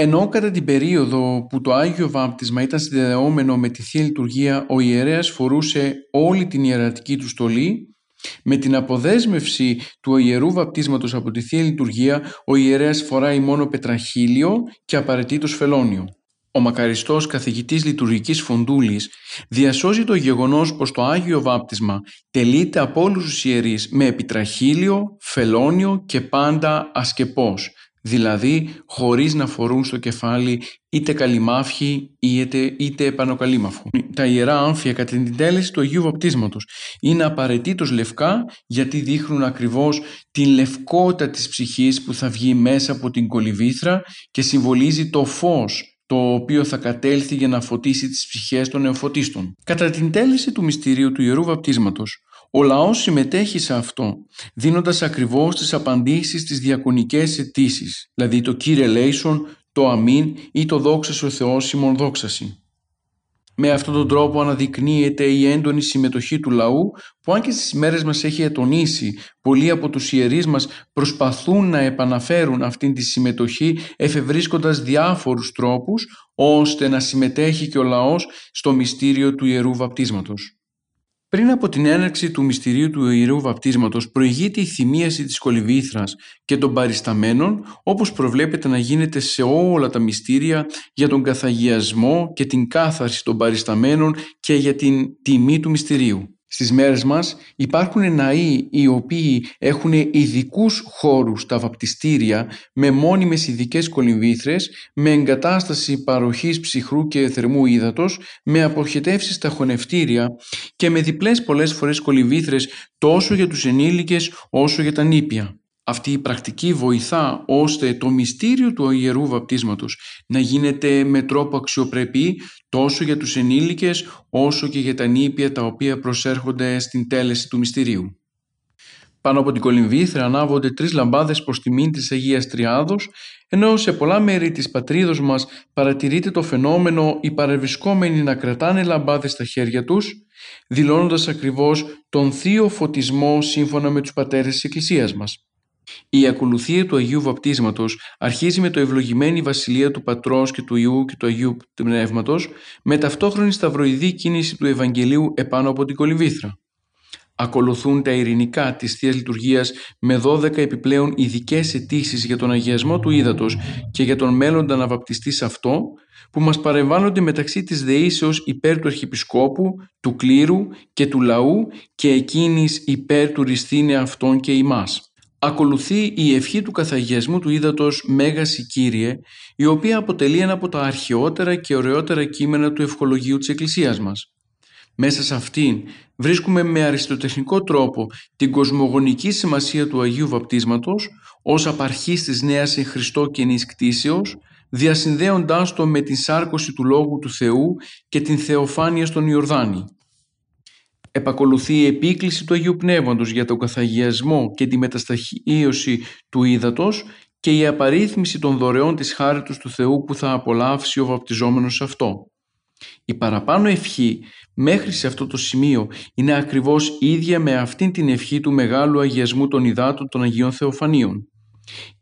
Ενώ κατά την περίοδο που το Άγιο Βάπτισμα ήταν συνδεδεόμενο με τη Θεία Λειτουργία ο ιερέας φορούσε όλη την ιερατική του στολή με την αποδέσμευση του Ιερού Βαπτίσματος από τη Θεία Λειτουργία ο ιερέας φοράει μόνο πετραχίλιο και απαραίτητο φελόνιο. Ο μακαριστός καθηγητής λειτουργικής Φοντούλης διασώζει το γεγονός πως το Άγιο Βάπτισμα τελείται από όλους τους ιερείς με επιτραχύλιο, φελόνιο και πάντα ασκεπός, δηλαδή χωρίς να φορούν στο κεφάλι είτε καλυμάφχη είτε, είτε επανοκαλύμαυχο. Τα ιερά άμφια κατά την τέλεση του Αγίου Βαπτίσματος είναι απαραίτητος λευκά γιατί δείχνουν ακριβώς την λευκότητα της ψυχής που θα βγει μέσα από την κολυβήθρα και συμβολίζει το φως το οποίο θα κατέλθει για να φωτίσει τις ψυχές των νεοφωτίστων. Κατά την τέλεση του μυστηρίου του Ιερού Βαπτίσματος, ο λαός συμμετέχει σε αυτό, δίνοντας ακριβώς τις απαντήσεις στις διακονικές αιτήσεις, δηλαδή το «Κύριε Λέισον», το «Αμήν» ή το «Δόξα ο Θεός Σιμών Δόξαση». Με αυτόν τον τρόπο αναδεικνύεται η έντονη συμμετοχή του λαού που αν και στις μέρες μας έχει ατονίσει, πολλοί από τους ιερείς μας προσπαθούν να επαναφέρουν αυτήν τη συμμετοχή εφευρίσκοντας διάφορους τρόπους ώστε να συμμετέχει και ο λαός στο μυστήριο του Ιερού Βαπτίσματος. Πριν από την έναρξη του μυστηρίου του Ιερού Βαπτίσματος προηγείται η θυμίαση της κολυβήθρας και των παρισταμένων όπως προβλέπεται να γίνεται σε όλα τα μυστήρια για τον καθαγιασμό και την κάθαρση των παρισταμένων και για την τιμή του μυστηρίου. Στις μέρες μας υπάρχουν ναοί οι οποίοι έχουν ειδικούς χώρους τα βαπτιστήρια με μόνιμες ειδικές κολυμβήθρες, με εγκατάσταση παροχής ψυχρού και θερμού ύδατος, με αποχετεύσεις στα χωνευτήρια και με διπλές πολλές φορές κολυμβήθρες τόσο για τους ενήλικες όσο για τα νήπια. Αυτή η πρακτική βοηθά ώστε το μυστήριο του Ιερού Βαπτίσματος να γίνεται με τρόπο αξιοπρεπή τόσο για τους ενήλικες όσο και για τα νήπια τα οποία προσέρχονται στην τέλεση του μυστηρίου. Πάνω από την κολυμβήθρα ανάβονται τρεις λαμπάδες προς τιμήν της Αγίας Τριάδος, ενώ σε πολλά μέρη της πατρίδος μας παρατηρείται το φαινόμενο οι παρευρισκόμενοι να κρατάνε λαμπάδες στα χέρια τους, δηλώνοντας ακριβώς τον θείο φωτισμό σύμφωνα με τους πατέρες της Εκκλησίας μας. Η ακολουθία του Αγίου Βαπτίσματος αρχίζει με το ευλογημένη βασιλεία του Πατρός και του Ιού και του Αγίου Πνεύματος με ταυτόχρονη σταυροειδή κίνηση του Ευαγγελίου επάνω από την κολυμβήθρα. Ακολουθούν τα ειρηνικά της Θείας Λειτουργίας με 12 επιπλέον ειδικές αιτήσεις για τον αγιασμό του ύδατος και για τον μέλλοντα να βαπτιστεί σε αυτό που μας παρεμβάλλονται μεταξύ της δεήσεως υπέρ του Αρχιεπισκόπου, του κλήρου και του λαού και εκείνης υπέρ του ρηστήνε αυτών και ημάς. Ακολουθεί η ευχή του καθαγιασμού του ύδατος «Μέγας η Κύριε», η οποία αποτελεί ένα από τα αρχαιότερα και ωραιότερα κείμενα του ευχολογίου της Εκκλησίας μας. Μέσα σε αυτήν βρίσκουμε με αριστοτεχνικό τρόπο την κοσμογονική σημασία του Αγίου Βαπτίσματος ως απαρχής της Νέας εν Χριστώ καινής κτήσεως, διασυνδέοντάς το με την σάρκωση του Λόγου του Θεού και την θεοφάνεια στον Ιορδάνη. Επακολουθεί η επίκληση του Αγίου Πνεύματος για τον καθαγιασμό και τη μετασταχίωση του ύδατος και η απαρίθμηση των δωρεών της χάριτος του Θεού που θα απολαύσει ο βαπτιζόμενος αυτό. Η παραπάνω ευχή μέχρι σε αυτό το σημείο είναι ακριβώς ίδια με αυτήν την ευχή του μεγάλου αγιασμού των υδάτων των Αγίων Θεοφανίων.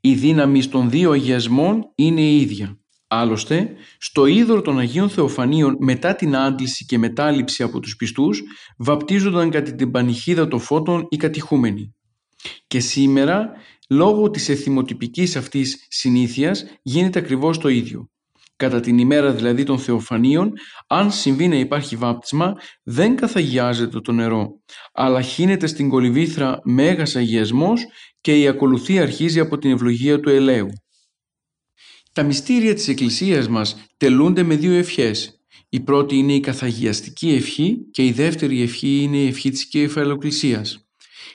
Η δύναμη των δύο αγιασμών είναι η ίδια. Άλλωστε, στο είδωρο των Αγίων Θεοφανίων μετά την άντληση και μετάληψη από τους πιστούς βαπτίζονταν κατά την πανηχίδα των φώτων οι κατηχούμενοι. Και σήμερα, λόγω της εθιμοτυπικής αυτής συνήθειας, γίνεται ακριβώς το ίδιο. Κατά την ημέρα δηλαδή των Θεοφανίων, αν συμβεί να υπάρχει βάπτισμα, δεν καθαγιάζεται το νερό, αλλά χύνεται στην κολυβήθρα μέγας αγιασμός και η ακολουθία αρχίζει από την ευλογία του ελαίου. Τα μυστήρια της Εκκλησίας μας τελούνται με δύο ευχές. Η πρώτη είναι η καθαγιαστική ευχή και η δεύτερη ευχή είναι η ευχή της κεφαλοκλησίας.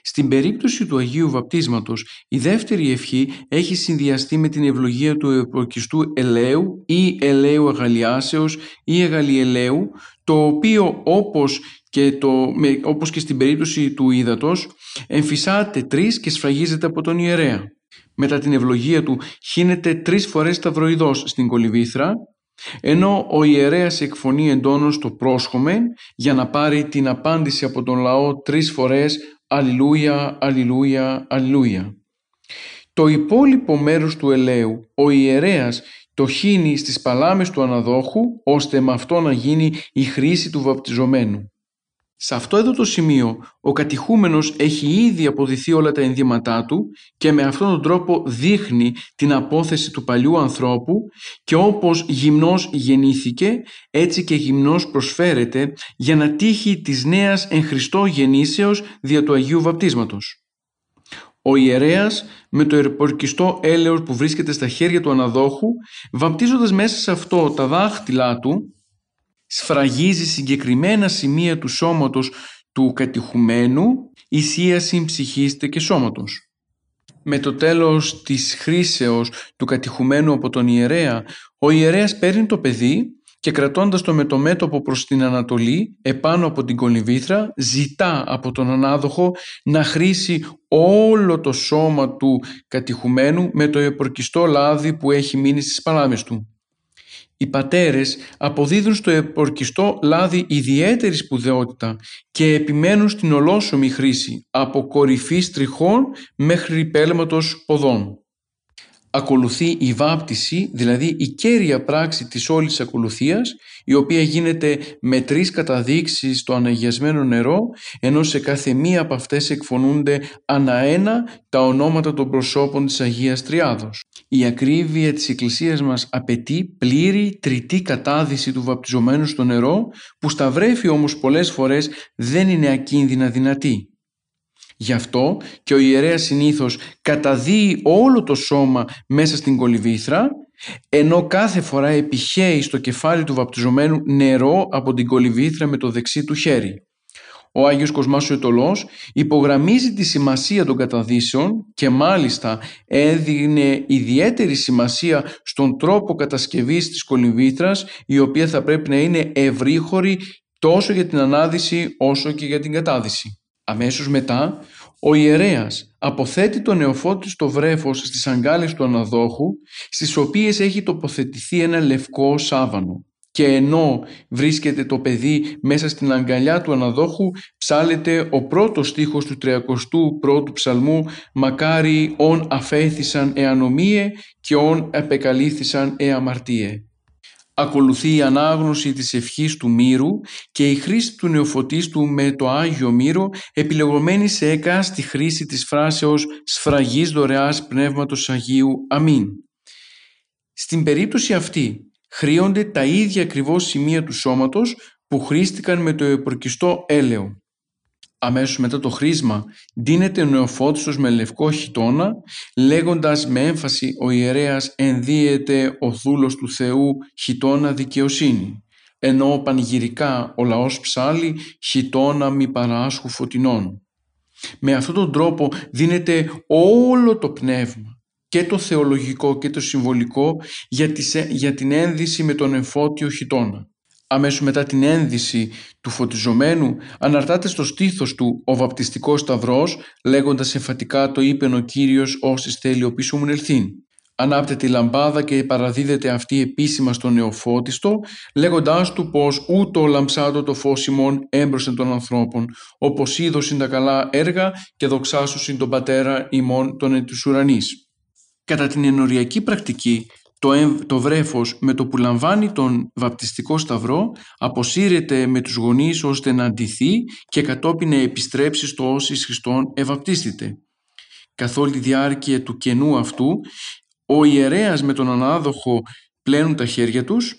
Στην περίπτωση του Αγίου Βαπτίσματος, η δεύτερη ευχή έχει συνδυαστεί με την ευλογία του επορκιστού ελαίου ή ελαίου αγαλιάσεως ή αγαλιελαίου, το οποίο όπως και, το, με, όπως και στην περίπτωση του ύδατος εμφυσάται τρεις και σφραγίζεται από τον ιερέα. Μετά την ευλογία του χύνεται τρεις φορές σταυροειδός στην κολυβήθρα ενώ ο ιερέας εκφωνεί εντόνως το πρόσχομεν για να πάρει την απάντηση από τον λαό τρεις φορές Αλληλούια, Αλληλούια, Αλληλούια. Το υπόλοιπο μέρος του ελαίου ο ιερέας το χύνει στις παλάμες του αναδόχου ώστε με αυτό να γίνει η χρήση του βαπτιζομένου. Σε αυτό εδώ το σημείο ο κατηχούμενος έχει ήδη αποδηθεί όλα τα ενδύματά του και με αυτόν τον τρόπο δείχνει την απόθεση του παλιού ανθρώπου και όπως γυμνός γεννήθηκε έτσι και γυμνός προσφέρεται για να τύχει της νέας εν Χριστώ γεννήσεως δια του Αγίου Βαπτίσματος. Ο ιερέας με το ερπορκιστό έλεος που βρίσκεται στα χέρια του αναδόχου βαπτίζοντας μέσα σε αυτό τα δάχτυλά του σφραγίζει συγκεκριμένα σημεία του σώματος του κατηχουμένου, ισίαση ψυχίστε και σώματος. Με το τέλος της χρήσεως του κατηχουμένου από τον ιερέα, ο ιερέας παίρνει το παιδί και κρατώντας το με το μέτωπο προς την Ανατολή, επάνω από την κολυβήθρα, ζητά από τον ανάδοχο να χρήσει όλο το σώμα του κατηχουμένου με το επορκιστό λάδι που έχει μείνει στις παλάμες του. Οι πατέρες αποδίδουν στο επορκιστό λάδι ιδιαίτερη σπουδαιότητα και επιμένουν στην ολόσωμη χρήση από κορυφής τριχών μέχρι πέλματος ποδών ακολουθεί η βάπτιση, δηλαδή η κέρια πράξη της όλης ακολουθίας, η οποία γίνεται με τρεις καταδείξεις στο αναγιασμένο νερό, ενώ σε κάθε μία από αυτές εκφωνούνται αναένα τα ονόματα των προσώπων της Αγίας Τριάδος. Η ακρίβεια της Εκκλησίας μας απαιτεί πλήρη τριτή κατάδυση του βαπτιζομένου στο νερό, που στα βρέφη όμως πολλές φορές δεν είναι ακίνδυνα δυνατή. Γι' αυτό και ο ιερέας συνήθως καταδύει όλο το σώμα μέσα στην κολυβήθρα ενώ κάθε φορά επιχαίει στο κεφάλι του βαπτιζομένου νερό από την κολυβήθρα με το δεξί του χέρι. Ο Άγιος Κοσμάς ο Ετωλός υπογραμμίζει τη σημασία των καταδύσεων και μάλιστα έδινε ιδιαίτερη σημασία στον τρόπο κατασκευής της κολυμβήθρας η οποία θα πρέπει να είναι ευρύχωρη τόσο για την ανάδυση όσο και για την κατάδυση. Αμέσως μετά, ο ιερέας αποθέτει το νεοφώτη στο βρέφος στις αγκάλες του αναδόχου, στις οποίες έχει τοποθετηθεί ένα λευκό σάβανο. Και ενώ βρίσκεται το παιδί μέσα στην αγκαλιά του αναδόχου, ψάλεται ο πρώτος στίχος του 31ου ψαλμού «Μακάρι ον αφέθησαν εανομίε και ον επεκαλήθησαν εαμαρτίε» ακολουθεί η ανάγνωση της ευχής του μύρου και η χρήση του νεοφωτίστου με το Άγιο Μύρο επιλεγωμένη σε έκαστη χρήση της φράσεως «Σφραγής δωρεάς Πνεύματος Αγίου. Αμήν». Στην περίπτωση αυτή χρήονται τα ίδια ακριβώς σημεία του σώματος που χρήστηκαν με το επορκιστό έλαιο. Αμέσως μετά το χρήσμα δίνεται ο νεοφώτιστος με λευκό χιτώνα λέγοντας με έμφαση ο ιερέας ενδύεται ο δούλος του Θεού χιτώνα δικαιοσύνη ενώ πανηγυρικά ο λαός ψάλει χιτώνα μη παράσχου φωτεινών. Με αυτόν τον τρόπο δίνεται όλο το πνεύμα και το θεολογικό και το συμβολικό για την ένδυση με τον εμφώτιο χιτώνα αμέσως μετά την ένδυση του φωτιζομένου αναρτάται στο στήθος του ο βαπτιστικός σταυρός λέγοντας εμφατικά το είπε ο Κύριος όσοι θέλει ο πίσω μου ελθύν. Ανάπτεται η λαμπάδα και παραδίδεται αυτή επίσημα στον νεοφώτιστο λέγοντάς του πως ούτω λαμψάτο το φως ημών έμπροσεν των ανθρώπων όπως είδωσιν τα καλά έργα και δοξάσουσιν τον πατέρα ημών των ετουσουρανής. Κατά την ενοριακή πρακτική το, το βρέφος με το που λαμβάνει τον βαπτιστικό σταυρό αποσύρεται με τους γονείς ώστε να αντιθεί και κατόπιν να επιστρέψει στο όσοι Χριστόν ευαπτίστηται. Καθ' όλη τη διάρκεια του κενού αυτού, ο ιερέας με τον ανάδοχο πλένουν τα χέρια τους,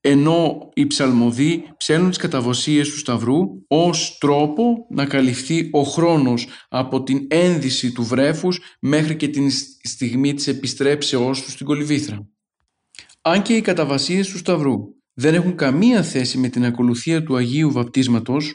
ενώ οι ψαλμοδοί ψέλνουν τις καταβοσίες του Σταυρού ως τρόπο να καλυφθεί ο χρόνος από την ένδυση του βρέφους μέχρι και την στιγμή της επιστρέψεώς του στην κολυβήθρα. Αν και οι καταβασίες του Σταυρού δεν έχουν καμία θέση με την ακολουθία του Αγίου Βαπτίσματος,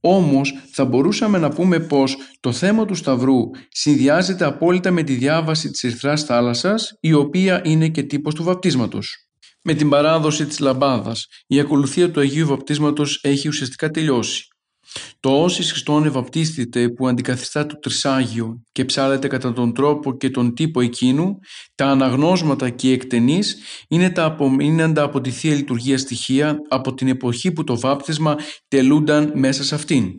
όμως θα μπορούσαμε να πούμε πως το θέμα του Σταυρού συνδυάζεται απόλυτα με τη διάβαση της Ερυθράς θάλασσας, η οποία είναι και τύπος του βαπτίσματος. Με την παράδοση της λαμπάδας, η ακολουθία του Αγίου Βαπτίσματος έχει ουσιαστικά τελειώσει. Το όσοι Χριστόν ευαπτίστητε που αντικαθιστά το Τρισάγιο και ψάλεται κατά τον τρόπο και τον τύπο εκείνου, τα αναγνώσματα και οι εκτενείς είναι τα απομείναντα από τη Θεία Λειτουργία στοιχεία από την εποχή που το βάπτισμα τελούνταν μέσα σε αυτήν.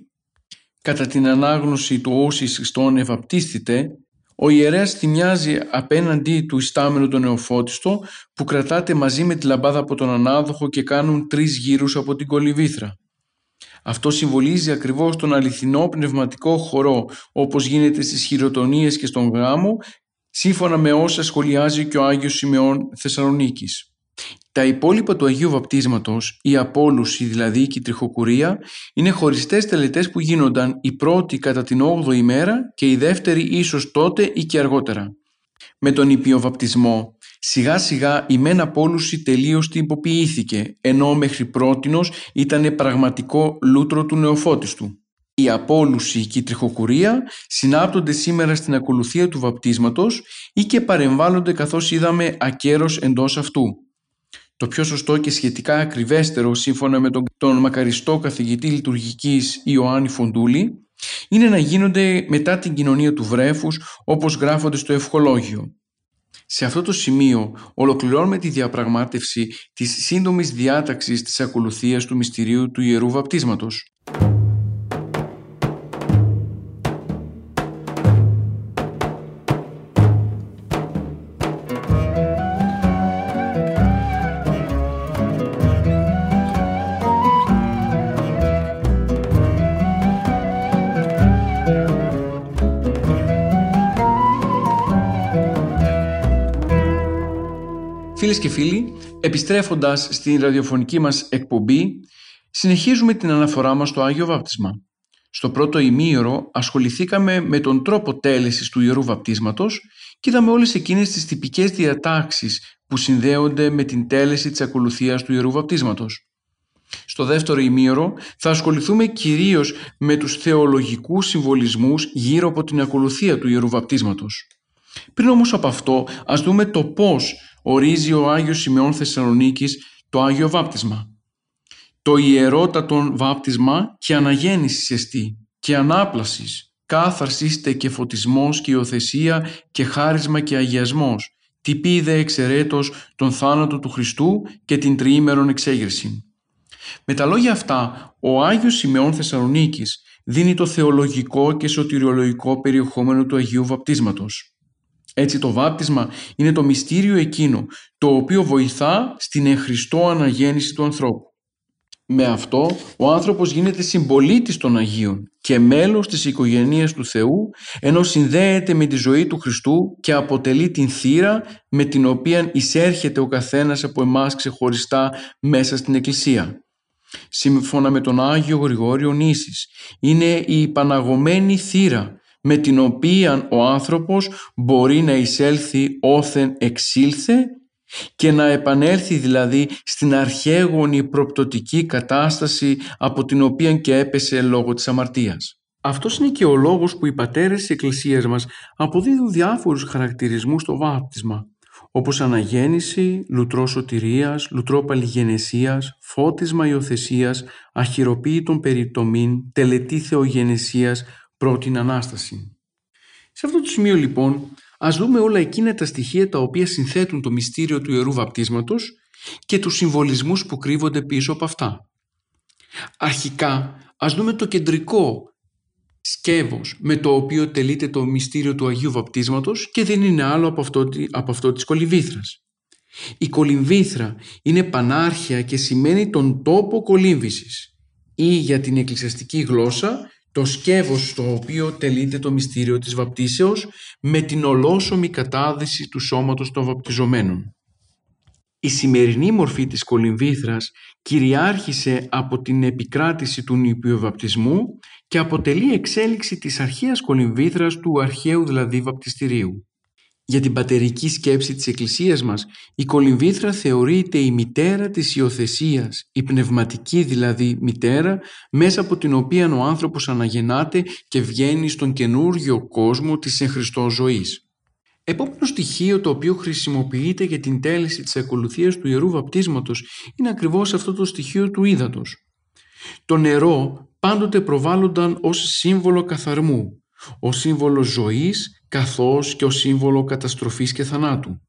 Κατά την ανάγνωση του όσοι Χριστόν ευαπτίστητε, ο ιερέας θυμιάζει απέναντι του ιστάμενου τον νεοφώτιστο που κρατάται μαζί με τη λαμπάδα από τον ανάδοχο και κάνουν τρεις γύρους από την κολυβήθρα. Αυτό συμβολίζει ακριβώς τον αληθινό πνευματικό χορό όπως γίνεται στις χειροτονίες και στον γάμο σύμφωνα με όσα σχολιάζει και ο Άγιος Σημεών Θεσσαλονίκης. Τα υπόλοιπα του Αγίου Βαπτίσματος, η απόλουση δηλαδή και η τριχοκουρία, είναι χωριστές τελετές που γίνονταν η πρώτη κατά την 8η ημέρα και η δεύτερη ίσως τότε ή και αργότερα. Με τον υπηοβαπτισμό Σιγά σιγά η μεν απόλουση τελείως τυποποιήθηκε, ενώ μέχρι πρότινος ήταν πραγματικό λούτρο του νεοφώτιστου. Η απόλουση και η τριχοκουρία συνάπτονται σήμερα στην ακολουθία του βαπτίσματος ή και παρεμβάλλονται καθώς είδαμε ακέρος εντός αυτού. Το πιο σωστό και σχετικά ακριβέστερο σύμφωνα με τον, τον μακαριστό καθηγητή λειτουργικής Ιωάννη Φοντούλη είναι να γίνονται μετά την κοινωνία του βρέφους όπως γράφονται στο ευχολόγιο. Σε αυτό το σημείο ολοκληρώνουμε τη διαπραγμάτευση της σύντομης διάταξης της ακολουθίας του μυστηρίου του Ιερού Βαπτίσματος. Φίλες και φίλοι, επιστρέφοντας στην ραδιοφωνική μας εκπομπή, συνεχίζουμε την αναφορά μας στο Άγιο Βάπτισμα. Στο πρώτο ημίωρο ασχοληθήκαμε με τον τρόπο τέλεσης του Ιερού Βαπτίσματος και είδαμε όλες εκείνες τις τυπικές διατάξεις που συνδέονται με την τέλεση της ακολουθίας του Ιερού Βαπτίσματος. Στο δεύτερο ημίωρο θα ασχοληθούμε κυρίως με τους θεολογικούς συμβολισμούς γύρω από την ακολουθία του Ιερού Βαπτίσματος. Πριν όμως από αυτό ας δούμε το πώς ορίζει ο Άγιος Σημεών Θεσσαλονίκης το Άγιο Βάπτισμα. Το ιερότατον βάπτισμα και αναγέννησης εστί και ανάπλασης, κάθαρσίστε και φωτισμός και υιοθεσία και χάρισμα και αγιασμός, τυπίδε εξαιρέτως τον θάνατο του Χριστού και την τριήμερον εξέγερση. Με τα λόγια αυτά, ο Άγιος Σημεών Θεσσαλονίκης δίνει το θεολογικό και σωτηριολογικό περιεχόμενο του Αγίου Βαπτίσματος. Έτσι το βάπτισμα είναι το μυστήριο εκείνο το οποίο βοηθά στην εχριστό αναγέννηση του ανθρώπου. Με αυτό ο άνθρωπος γίνεται συμπολίτης των Αγίων και μέλος της οικογένειας του Θεού ενώ συνδέεται με τη ζωή του Χριστού και αποτελεί την θύρα με την οποία εισέρχεται ο καθένας από εμάς ξεχωριστά μέσα στην Εκκλησία. Σύμφωνα με τον Άγιο Γρηγόριο Νήσης είναι η παναγωμένη θύρα με την οποία ο άνθρωπος μπορεί να εισέλθει όθεν εξήλθε και να επανέλθει δηλαδή στην αρχαίγονη προπτωτική κατάσταση από την οποία και έπεσε λόγω της αμαρτίας. Αυτός είναι και ο λόγος που οι πατέρες της Εκκλησίας μας αποδίδουν διάφορους χαρακτηρισμούς στο βάπτισμα, όπως αναγέννηση, λουτρό σωτηρίας, λουτρό παλιγενεσίας, φώτισμα υιοθεσίας, αχυροποίητον περιτομήν, τελετή θεογενεσίας, πρώτην Ανάσταση. Σε αυτό το σημείο λοιπόν ας δούμε όλα εκείνα τα στοιχεία τα οποία συνθέτουν το μυστήριο του Ιερού Βαπτίσματος και τους συμβολισμούς που κρύβονται πίσω από αυτά. Αρχικά ας δούμε το κεντρικό σκεύος με το οποίο τελείται το μυστήριο του Αγίου Βαπτίσματος και δεν είναι άλλο από αυτό, από αυτό της κολυμβήθρας. Η κολυμβήθρα είναι πανάρχια και σημαίνει τον τόπο κολύμβησης ή για την εκκλησιαστική γλώσσα το σκεύος στο οποίο τελείται το μυστήριο της βαπτίσεως με την ολόσωμη κατάδυση του σώματος των βαπτιζομένων. Η σημερινή μορφή της κολυμβήθρας κυριάρχησε από την επικράτηση του νηπιοβαπτισμού και αποτελεί εξέλιξη της αρχαίας κολυμβήθρας του αρχαίου δηλαδή βαπτιστηρίου. Για την πατερική σκέψη της Εκκλησίας μας, η κολυμβήθρα θεωρείται η μητέρα της υιοθεσίας, η πνευματική δηλαδή μητέρα, μέσα από την οποία ο άνθρωπος αναγεννάται και βγαίνει στον καινούργιο κόσμο της εν Χριστώ ζωής. Επόμενο στοιχείο το οποίο χρησιμοποιείται για την τέλεση της ακολουθίας του Ιερού Βαπτίσματος είναι ακριβώς αυτό το στοιχείο του ύδατος. Το νερό πάντοτε προβάλλονταν ως σύμβολο καθαρμού, ως σύμβολο ζωής καθώς και ως σύμβολο καταστροφής και θανάτου.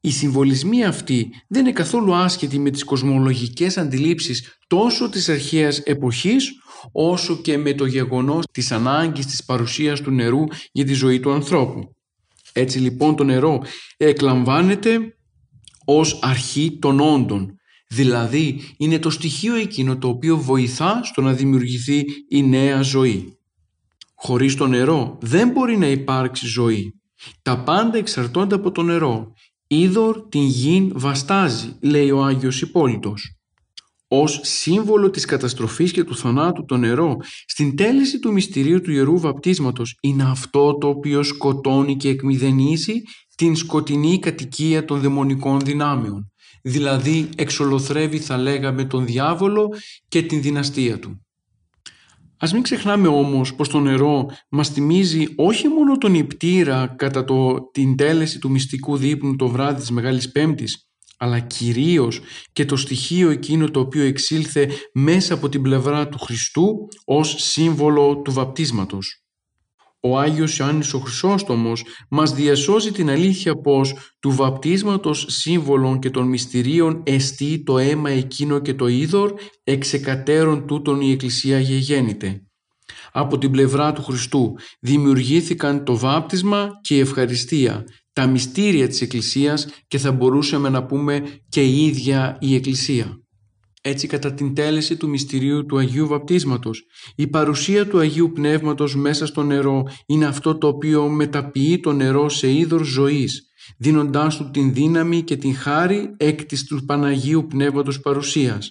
Οι συμβολισμοί αυτοί δεν είναι καθόλου άσχετοι με τις κοσμολογικές αντιλήψεις τόσο της αρχαίας εποχής όσο και με το γεγονός της ανάγκης της παρουσίας του νερού για τη ζωή του ανθρώπου. Έτσι λοιπόν το νερό εκλαμβάνεται ως αρχή των όντων, δηλαδή είναι το στοιχείο εκείνο το οποίο βοηθά στο να δημιουργηθεί η νέα ζωή. Χωρίς το νερό δεν μπορεί να υπάρξει ζωή. Τα πάντα εξαρτώνται από το νερό. Είδωρ την γην βαστάζει, λέει ο Άγιος Υπόλοιπος. Ως σύμβολο της καταστροφής και του θανάτου το νερό, στην τέλεση του μυστηρίου του Ιερού Βαπτίσματος, είναι αυτό το οποίο σκοτώνει και εκμηδενίζει την σκοτεινή κατοικία των δαιμονικών δυνάμεων. Δηλαδή εξολοθρεύει θα λέγαμε τον διάβολο και την δυναστεία του. Ας μην ξεχνάμε όμως πως το νερό μας θυμίζει όχι μόνο τον υπτήρα κατά το, την τέλεση του μυστικού δείπνου το βράδυ της Μεγάλης Πέμπτης, αλλά κυρίως και το στοιχείο εκείνο το οποίο εξήλθε μέσα από την πλευρά του Χριστού ως σύμβολο του βαπτίσματος. Ο Άγιος Ιωάννης ο Χρυσόστομος μας διασώζει την αλήθεια πως του βαπτίσματος σύμβολων και των μυστηρίων εστί το αίμα εκείνο και το είδωρ εξεκατέρων τούτων η Εκκλησία γεγέννηται. Από την πλευρά του Χριστού δημιουργήθηκαν το βάπτισμα και η ευχαριστία, τα μυστήρια της Εκκλησίας και θα μπορούσαμε να πούμε και η ίδια η Εκκλησία έτσι κατά την τέλεση του μυστηρίου του Αγίου Βαπτίσματος. Η παρουσία του Αγίου Πνεύματος μέσα στο νερό είναι αυτό το οποίο μεταποιεί το νερό σε είδος ζωής, δίνοντάς του την δύναμη και την χάρη έκ του Παναγίου Πνεύματος παρουσίας.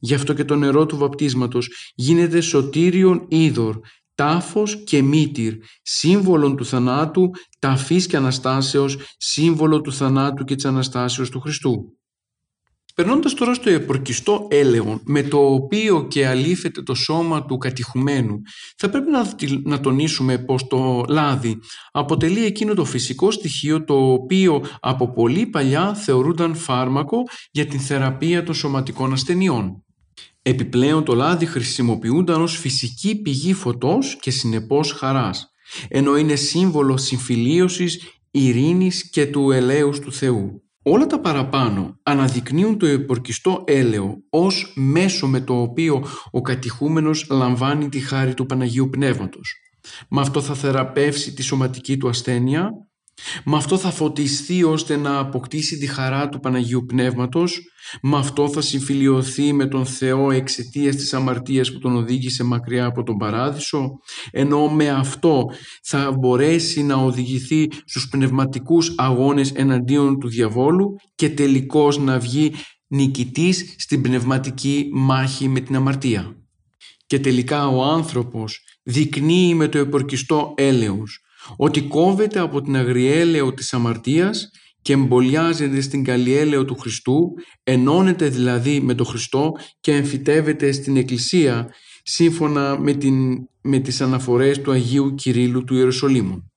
Γι' αυτό και το νερό του βαπτίσματος γίνεται σωτήριον είδωρ, τάφος και μύτηρ, σύμβολον του θανάτου, ταφής και Αναστάσεως, σύμβολο του θανάτου και της Αναστάσεως του Χριστού. Περνώντας τώρα στο επορκιστό έλεον με το οποίο και αλήφεται το σώμα του κατηχουμένου θα πρέπει να, τονίσουμε πως το λάδι αποτελεί εκείνο το φυσικό στοιχείο το οποίο από πολύ παλιά θεωρούνταν φάρμακο για την θεραπεία των σωματικών ασθενειών. Επιπλέον το λάδι χρησιμοποιούνταν ως φυσική πηγή φωτός και συνεπώς χαράς, ενώ είναι σύμβολο συμφιλίωσης, ειρήνης και του ελέους του Θεού. Όλα τα παραπάνω αναδεικνύουν το επορκιστό έλεο ως μέσο με το οποίο ο κατηχούμενος λαμβάνει τη χάρη του Παναγίου Πνεύματος. Με αυτό θα θεραπεύσει τη σωματική του ασθένεια, με αυτό θα φωτιστεί ώστε να αποκτήσει τη χαρά του Παναγίου Πνεύματος, με αυτό θα συμφιλιωθεί με τον Θεό εξαιτίας της αμαρτίας που τον οδήγησε μακριά από τον Παράδεισο, ενώ με αυτό θα μπορέσει να οδηγηθεί στους πνευματικούς αγώνες εναντίον του διαβόλου και τελικώς να βγει νικητής στην πνευματική μάχη με την αμαρτία. Και τελικά ο άνθρωπος δεικνύει με το επορκιστό έλεος ότι κόβεται από την αγριέλαιο της αμαρτίας και εμπολιάζεται στην καλλιέλαιο του Χριστού, ενώνεται δηλαδή με τον Χριστό και εμφυτεύεται στην Εκκλησία σύμφωνα με, την, με τις αναφορές του Αγίου Κυρίλου του Ιερουσαλήμου.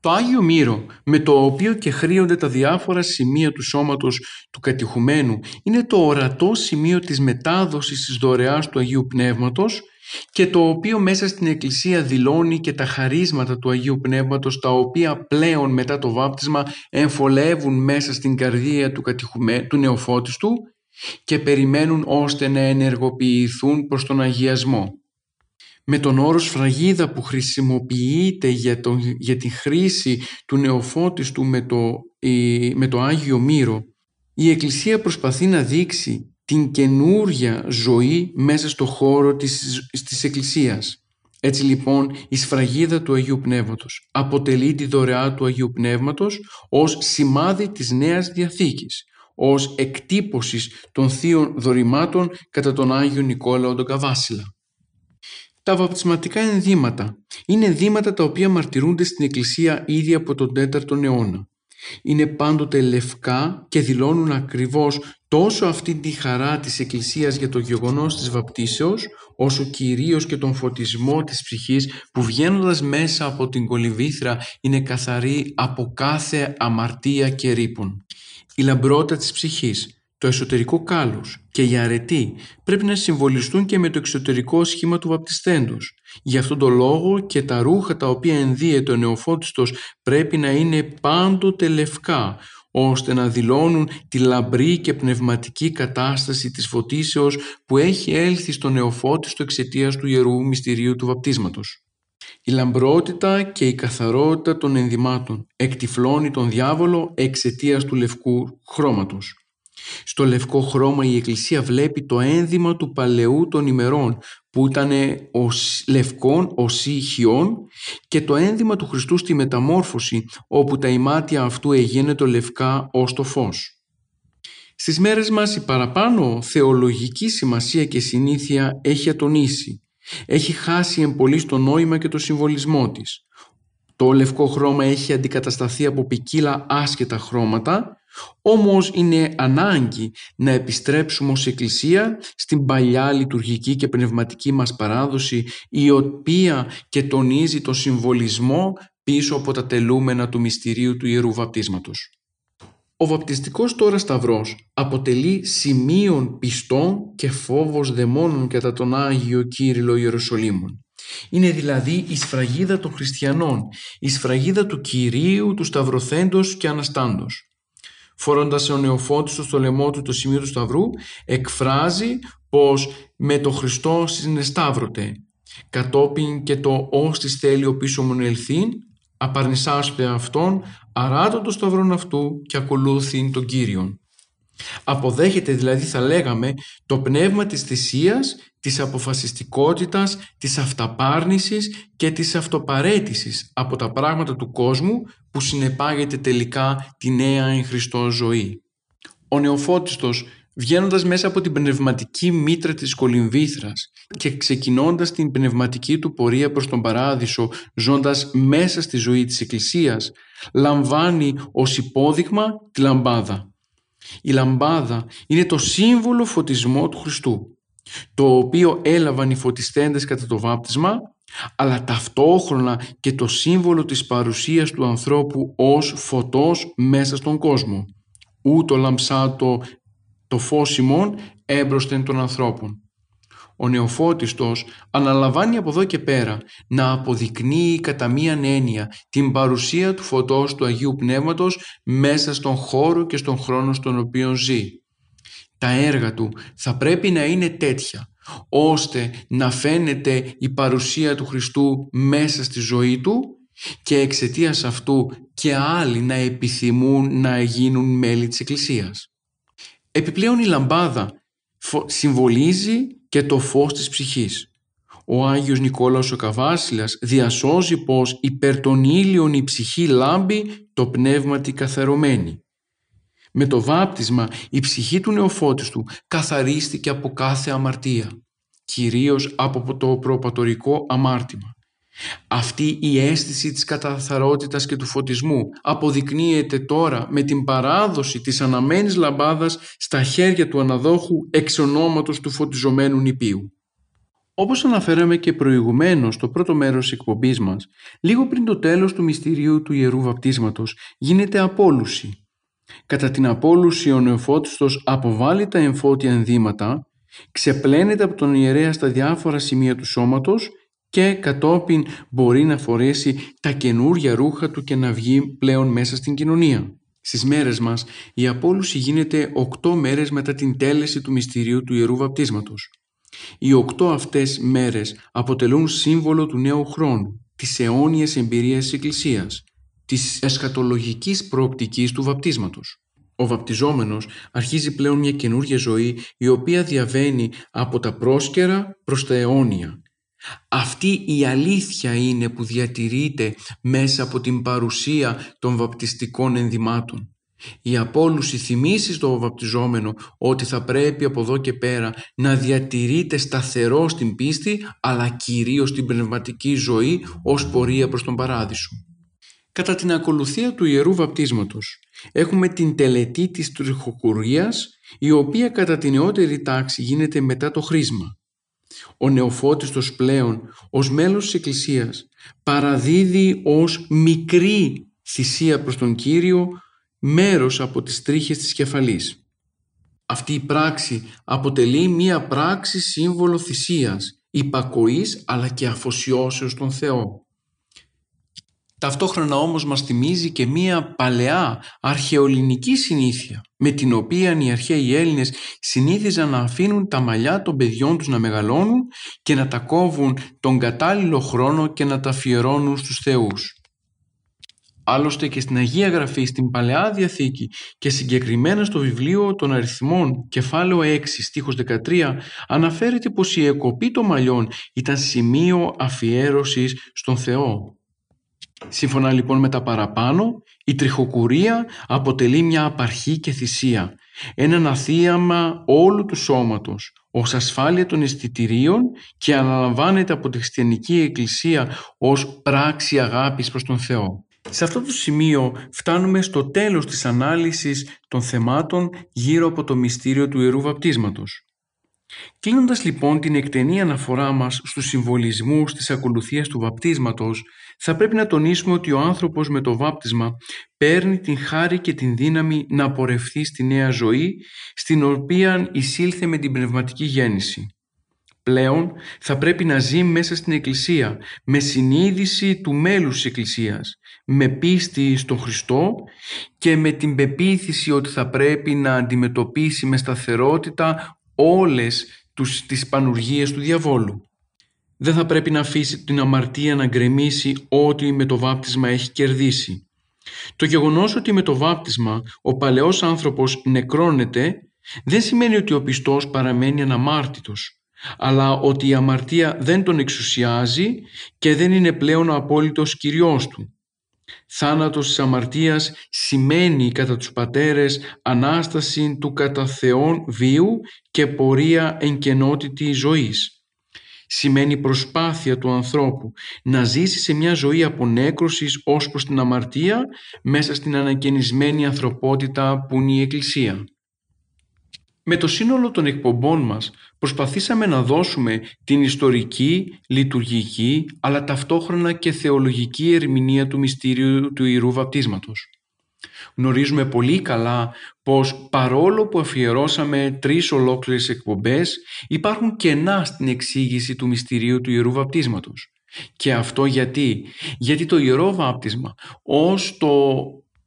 Το Άγιο Μύρο με το οποίο και χρήονται τα διάφορα σημεία του σώματος του κατηχουμένου είναι το ορατό σημείο της μετάδοσης της δωρεάς του Αγίου Πνεύματος και το οποίο μέσα στην Εκκλησία δηλώνει και τα χαρίσματα του Αγίου Πνεύματος τα οποία πλέον μετά το βάπτισμα εμφολεύουν μέσα στην καρδία του, κατηχουμέ, του νεοφώτιστου και περιμένουν ώστε να ενεργοποιηθούν προς τον αγιασμό. Με τον όρο σφραγίδα που χρησιμοποιείται για, τον, για τη χρήση του νεοφώτιστου με το, με το Άγιο Μύρο, η Εκκλησία προσπαθεί να δείξει την καινούρια ζωή μέσα στο χώρο της, της Εκκλησίας. Έτσι λοιπόν η σφραγίδα του Αγίου Πνεύματος αποτελεί τη δωρεά του Αγίου Πνεύματος ως σημάδι της Νέας Διαθήκης, ως εκτύπωσης των θείων δωρημάτων κατά τον Άγιο Νικόλαο τον Καβάσιλα. Τα βαπτισματικά ενδύματα είναι ενδύματα τα οποία μαρτυρούνται στην Εκκλησία ήδη από τον 4ο αιώνα. Είναι πάντοτε λευκά και δηλώνουν ακριβώς τόσο αυτή τη χαρά της Εκκλησίας για το γεγονός της βαπτίσεως, όσο κυρίως και τον φωτισμό της ψυχής που βγαίνοντας μέσα από την κολυμβήθρα είναι καθαρή από κάθε αμαρτία και ρήπον. Η λαμπρότητα της ψυχής το εσωτερικό κάλος και η αρετή πρέπει να συμβολιστούν και με το εξωτερικό σχήμα του βαπτιστέντος. Γι' αυτόν τον λόγο και τα ρούχα τα οποία ενδύεται ο νεοφώτιστος πρέπει να είναι πάντοτε λευκά, ώστε να δηλώνουν τη λαμπρή και πνευματική κατάσταση της φωτίσεως που έχει έλθει στο νεοφώτιστο εξαιτίας του Ιερού Μυστηρίου του Βαπτίσματος. Η λαμπρότητα και η καθαρότητα των ενδυμάτων εκτυφλώνει τον διάβολο εξαιτίας του λευκού χρώματος. Στο λευκό χρώμα η Εκκλησία βλέπει το ένδυμα του παλαιού των ημερών που ήταν ως λευκόν οσί χιών και το ένδυμα του Χριστού στη μεταμόρφωση όπου τα ημάτια αυτού το λευκά ως το φως. Στις μέρες μας η παραπάνω θεολογική σημασία και συνήθεια έχει ατονίσει. Έχει χάσει εμπολή το νόημα και το συμβολισμό της. Το λευκό χρώμα έχει αντικατασταθεί από ποικίλα άσχετα χρώματα όμως είναι ανάγκη να επιστρέψουμε ως Εκκλησία στην παλιά λειτουργική και πνευματική μας παράδοση η οποία και τονίζει το συμβολισμό πίσω από τα τελούμενα του μυστηρίου του Ιερού Βαπτίσματος. Ο βαπτιστικός τώρα σταυρός αποτελεί σημείων πιστών και φόβος δαιμόνων κατά τον Άγιο Κύριλο Ιεροσολύμων. Είναι δηλαδή η σφραγίδα των χριστιανών, η σφραγίδα του Κυρίου, του Σταυροθέντος και Αναστάντος φορώντας ο νεοφώτιστο στο λαιμό του το σημείο του Σταυρού, εκφράζει πως με το Χριστό συνεσταύρωτε. Κατόπιν και το «ως της θέλει ο πίσω μου ελθύν», απαρνησάσπε αυτόν, αράτω το σταυρόν αυτού και ακολούθην τον Κύριον. Αποδέχεται δηλαδή θα λέγαμε το πνεύμα της θυσίας, της αποφασιστικότητας, της αυταπάρνησης και της αυτοπαρέτησης από τα πράγματα του κόσμου που συνεπάγεται τελικά τη νέα εν Χριστώ ζωή. Ο νεοφώτιστος βγαίνοντας μέσα από την πνευματική μήτρα της κολυμβήθρας και ξεκινώντας την πνευματική του πορεία προς τον Παράδεισο ζώντας μέσα στη ζωή της Εκκλησίας λαμβάνει ως υπόδειγμα τη λαμπάδα η λαμπάδα είναι το σύμβολο φωτισμό του Χριστού, το οποίο έλαβαν οι φωτιστέντες κατά το βάπτισμα, αλλά ταυτόχρονα και το σύμβολο της παρουσίας του ανθρώπου ως φωτός μέσα στον κόσμο. Ούτω λαμψάτο το φως ημών έμπροσθεν των ανθρώπων. Ο νεοφώτιστος αναλαμβάνει από εδώ και πέρα να αποδεικνύει κατά μίαν έννοια την παρουσία του φωτός του Αγίου Πνεύματος μέσα στον χώρο και στον χρόνο στον οποίο ζει. Τα έργα του θα πρέπει να είναι τέτοια ώστε να φαίνεται η παρουσία του Χριστού μέσα στη ζωή του και εξαιτίας αυτού και άλλοι να επιθυμούν να γίνουν μέλη της Εκκλησίας. Επιπλέον η λαμπάδα συμβολίζει και το φως της ψυχής. Ο Άγιος Νικόλαος ο Καβάσιλας διασώζει πως υπέρ των ήλιων η ψυχή λάμπει το πνεύμα τη καθαρωμένη. Με το βάπτισμα η ψυχή του νεοφώτιστου καθαρίστηκε από κάθε αμαρτία, κυρίως από το προπατορικό αμάρτημα. Αυτή η αίσθηση της καταθαρότητας και του φωτισμού αποδεικνύεται τώρα με την παράδοση της αναμένης λαμπάδας στα χέρια του αναδόχου εξ ονόματος του φωτιζομένου νηπίου. Όπως αναφέραμε και προηγουμένως στο πρώτο μέρος της εκπομπής μας, λίγο πριν το τέλος του μυστηρίου του Ιερού Βαπτίσματος γίνεται απόλουση. Κατά την απόλουση ο νεοφώτιστος αποβάλλει τα εμφώτια ενδύματα, ξεπλένεται από τον ιερέα στα διάφορα σημεία του σώματος και κατόπιν μπορεί να φορέσει τα καινούργια ρούχα του και να βγει πλέον μέσα στην κοινωνία. Στις μέρες μας η απόλουση γίνεται οκτώ μέρες μετά την τέλεση του μυστηρίου του Ιερού Βαπτίσματος. Οι οκτώ αυτές μέρες αποτελούν σύμβολο του νέου χρόνου, της αιώνιας εμπειρίας της Εκκλησίας, της εσχατολογικής προοπτικής του βαπτίσματος. Ο βαπτιζόμενος αρχίζει πλέον μια καινούργια ζωή η οποία διαβαίνει από τα πρόσκαιρα προς τα αιώνια αυτή η αλήθεια είναι που διατηρείται μέσα από την παρουσία των βαπτιστικών ενδυμάτων. Η απόλουση θυμίσει στο βαπτιζόμενο ότι θα πρέπει από εδώ και πέρα να διατηρείται σταθερό στην πίστη αλλά κυρίως στην πνευματική ζωή ως πορεία προς τον Παράδεισο. Κατά την ακολουθία του Ιερού Βαπτίσματος έχουμε την τελετή της τριχοκουρίας η οποία κατά την νεότερη τάξη γίνεται μετά το χρήσμα. Ο νεοφώτιστος πλέον ως μέλος της Εκκλησίας παραδίδει ως μικρή θυσία προς τον Κύριο μέρος από τις τρίχες της κεφαλής. Αυτή η πράξη αποτελεί μία πράξη σύμβολο θυσίας, υπακοής αλλά και αφοσιώσεως στον Θεό. Ταυτόχρονα όμως μας θυμίζει και μία παλαιά αρχαιολινική συνήθεια με την οποία οι αρχαίοι Έλληνες συνήθιζαν να αφήνουν τα μαλλιά των παιδιών τους να μεγαλώνουν και να τα κόβουν τον κατάλληλο χρόνο και να τα αφιερώνουν στους θεούς. Άλλωστε και στην Αγία Γραφή, στην Παλαιά Διαθήκη και συγκεκριμένα στο βιβλίο των αριθμών κεφάλαιο 6 στίχος 13 αναφέρεται πως η εκοπή των μαλλιών ήταν σημείο αφιέρωσης στον Θεό. Σύμφωνα λοιπόν με τα παραπάνω, η τριχοκουρία αποτελεί μια απαρχή και θυσία, ένα αθίαμα όλου του σώματος, ως ασφάλεια των αισθητηρίων και αναλαμβάνεται από τη χριστιανική εκκλησία ως πράξη αγάπης προς τον Θεό. Σε αυτό το σημείο φτάνουμε στο τέλος της ανάλυσης των θεμάτων γύρω από το μυστήριο του Ιερού Βαπτίσματος. Κλείνοντας λοιπόν την εκτενή αναφορά μας στους συμβολισμούς της ακολουθίας του βαπτίσματος, θα πρέπει να τονίσουμε ότι ο άνθρωπος με το βάπτισμα παίρνει την χάρη και την δύναμη να πορευθεί στη νέα ζωή, στην οποία εισήλθε με την πνευματική γέννηση. Πλέον θα πρέπει να ζει μέσα στην Εκκλησία, με συνείδηση του μέλους της Εκκλησίας, με πίστη στον Χριστό και με την πεποίθηση ότι θα πρέπει να αντιμετωπίσει με σταθερότητα όλες τους, τις πανουργίες του διαβόλου. Δεν θα πρέπει να αφήσει την αμαρτία να γκρεμίσει ό,τι με το βάπτισμα έχει κερδίσει. Το γεγονός ότι με το βάπτισμα ο παλαιός άνθρωπος νεκρώνεται δεν σημαίνει ότι ο πιστός παραμένει αναμάρτητος, αλλά ότι η αμαρτία δεν τον εξουσιάζει και δεν είναι πλέον ο απόλυτος κυριός του. Θάνατος της αμαρτίας σημαίνει κατά τους πατέρες Ανάσταση του κατά Θεόν βίου και πορεία εν κενότητη ζωής. Σημαίνει προσπάθεια του ανθρώπου να ζήσει σε μια ζωή απονέκρωσης ως προς την αμαρτία μέσα στην ανακαινισμένη ανθρωπότητα που είναι η Εκκλησία. Με το σύνολο των εκπομπών μας προσπαθήσαμε να δώσουμε την ιστορική, λειτουργική αλλά ταυτόχρονα και θεολογική ερμηνεία του μυστήριου του Ιερού Βαπτίσματος. Γνωρίζουμε πολύ καλά πως παρόλο που αφιερώσαμε τρεις ολόκληρες εκπομπές υπάρχουν κενά στην εξήγηση του μυστηρίου του Ιερού Βαπτίσματος. Και αυτό γιατί, γιατί το Ιερό Βάπτισμα ως το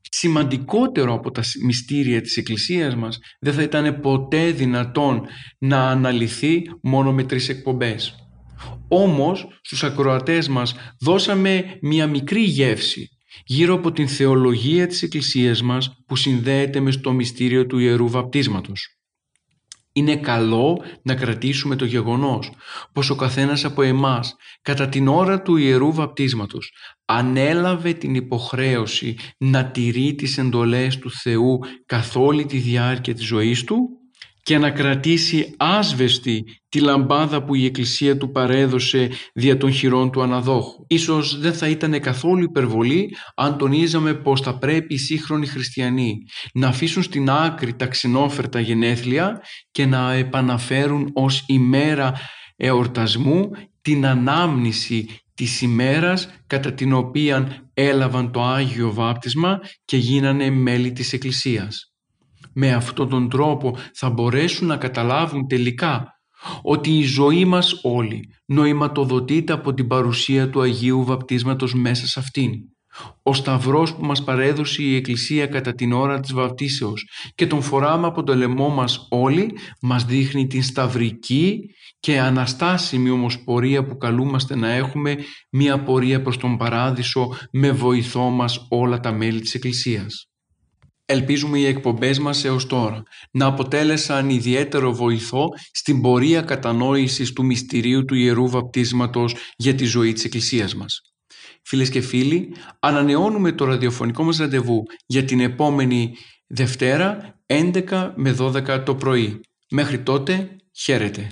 σημαντικότερο από τα μυστήρια της Εκκλησίας μας δεν θα ήταν ποτέ δυνατόν να αναλυθεί μόνο με τρεις εκπομπές. Όμως στους ακροατές μας δώσαμε μια μικρή γεύση γύρω από την θεολογία της Εκκλησίας μας που συνδέεται με στο μυστήριο του Ιερού Βαπτίσματος. Είναι καλό να κρατήσουμε το γεγονός πως ο καθένας από εμάς κατά την ώρα του Ιερού Βαπτίσματος ανέλαβε την υποχρέωση να τηρεί τις εντολές του Θεού καθ' όλη τη διάρκεια της ζωής του; Και να κρατήσει άσβεστη τη λαμπάδα που η Εκκλησία του παρέδωσε δια των χειρών του αναδόχου. Ίσως δεν θα ήταν καθόλου υπερβολή αν τονίζαμε πως θα πρέπει οι σύγχρονοι χριστιανοί να αφήσουν στην άκρη τα ξενόφερτα γενέθλια και να επαναφέρουν ως ημέρα εορτασμού την ανάμνηση της ημέρας κατά την οποία έλαβαν το Άγιο Βάπτισμα και γίνανε μέλη της Εκκλησίας. Με αυτόν τον τρόπο θα μπορέσουν να καταλάβουν τελικά ότι η ζωή μας όλη νοηματοδοτείται από την παρουσία του Αγίου Βαπτίσματος μέσα σε αυτήν. Ο σταυρός που μας παρέδωσε η Εκκλησία κατά την ώρα της βαπτίσεως και τον φοράμε από το λαιμό μας όλοι μας δείχνει την σταυρική και αναστάσιμη όμως πορεία που καλούμαστε να έχουμε μια πορεία προς τον Παράδεισο με βοηθό μας όλα τα μέλη της Εκκλησίας. Ελπίζουμε οι εκπομπές μας έως τώρα να αποτέλεσαν ιδιαίτερο βοηθό στην πορεία κατανόησης του μυστηρίου του Ιερού Βαπτίσματος για τη ζωή της Εκκλησίας μας. Φίλες και φίλοι, ανανεώνουμε το ραδιοφωνικό μας ραντεβού για την επόμενη Δευτέρα 11 με 12 το πρωί. Μέχρι τότε χαίρετε.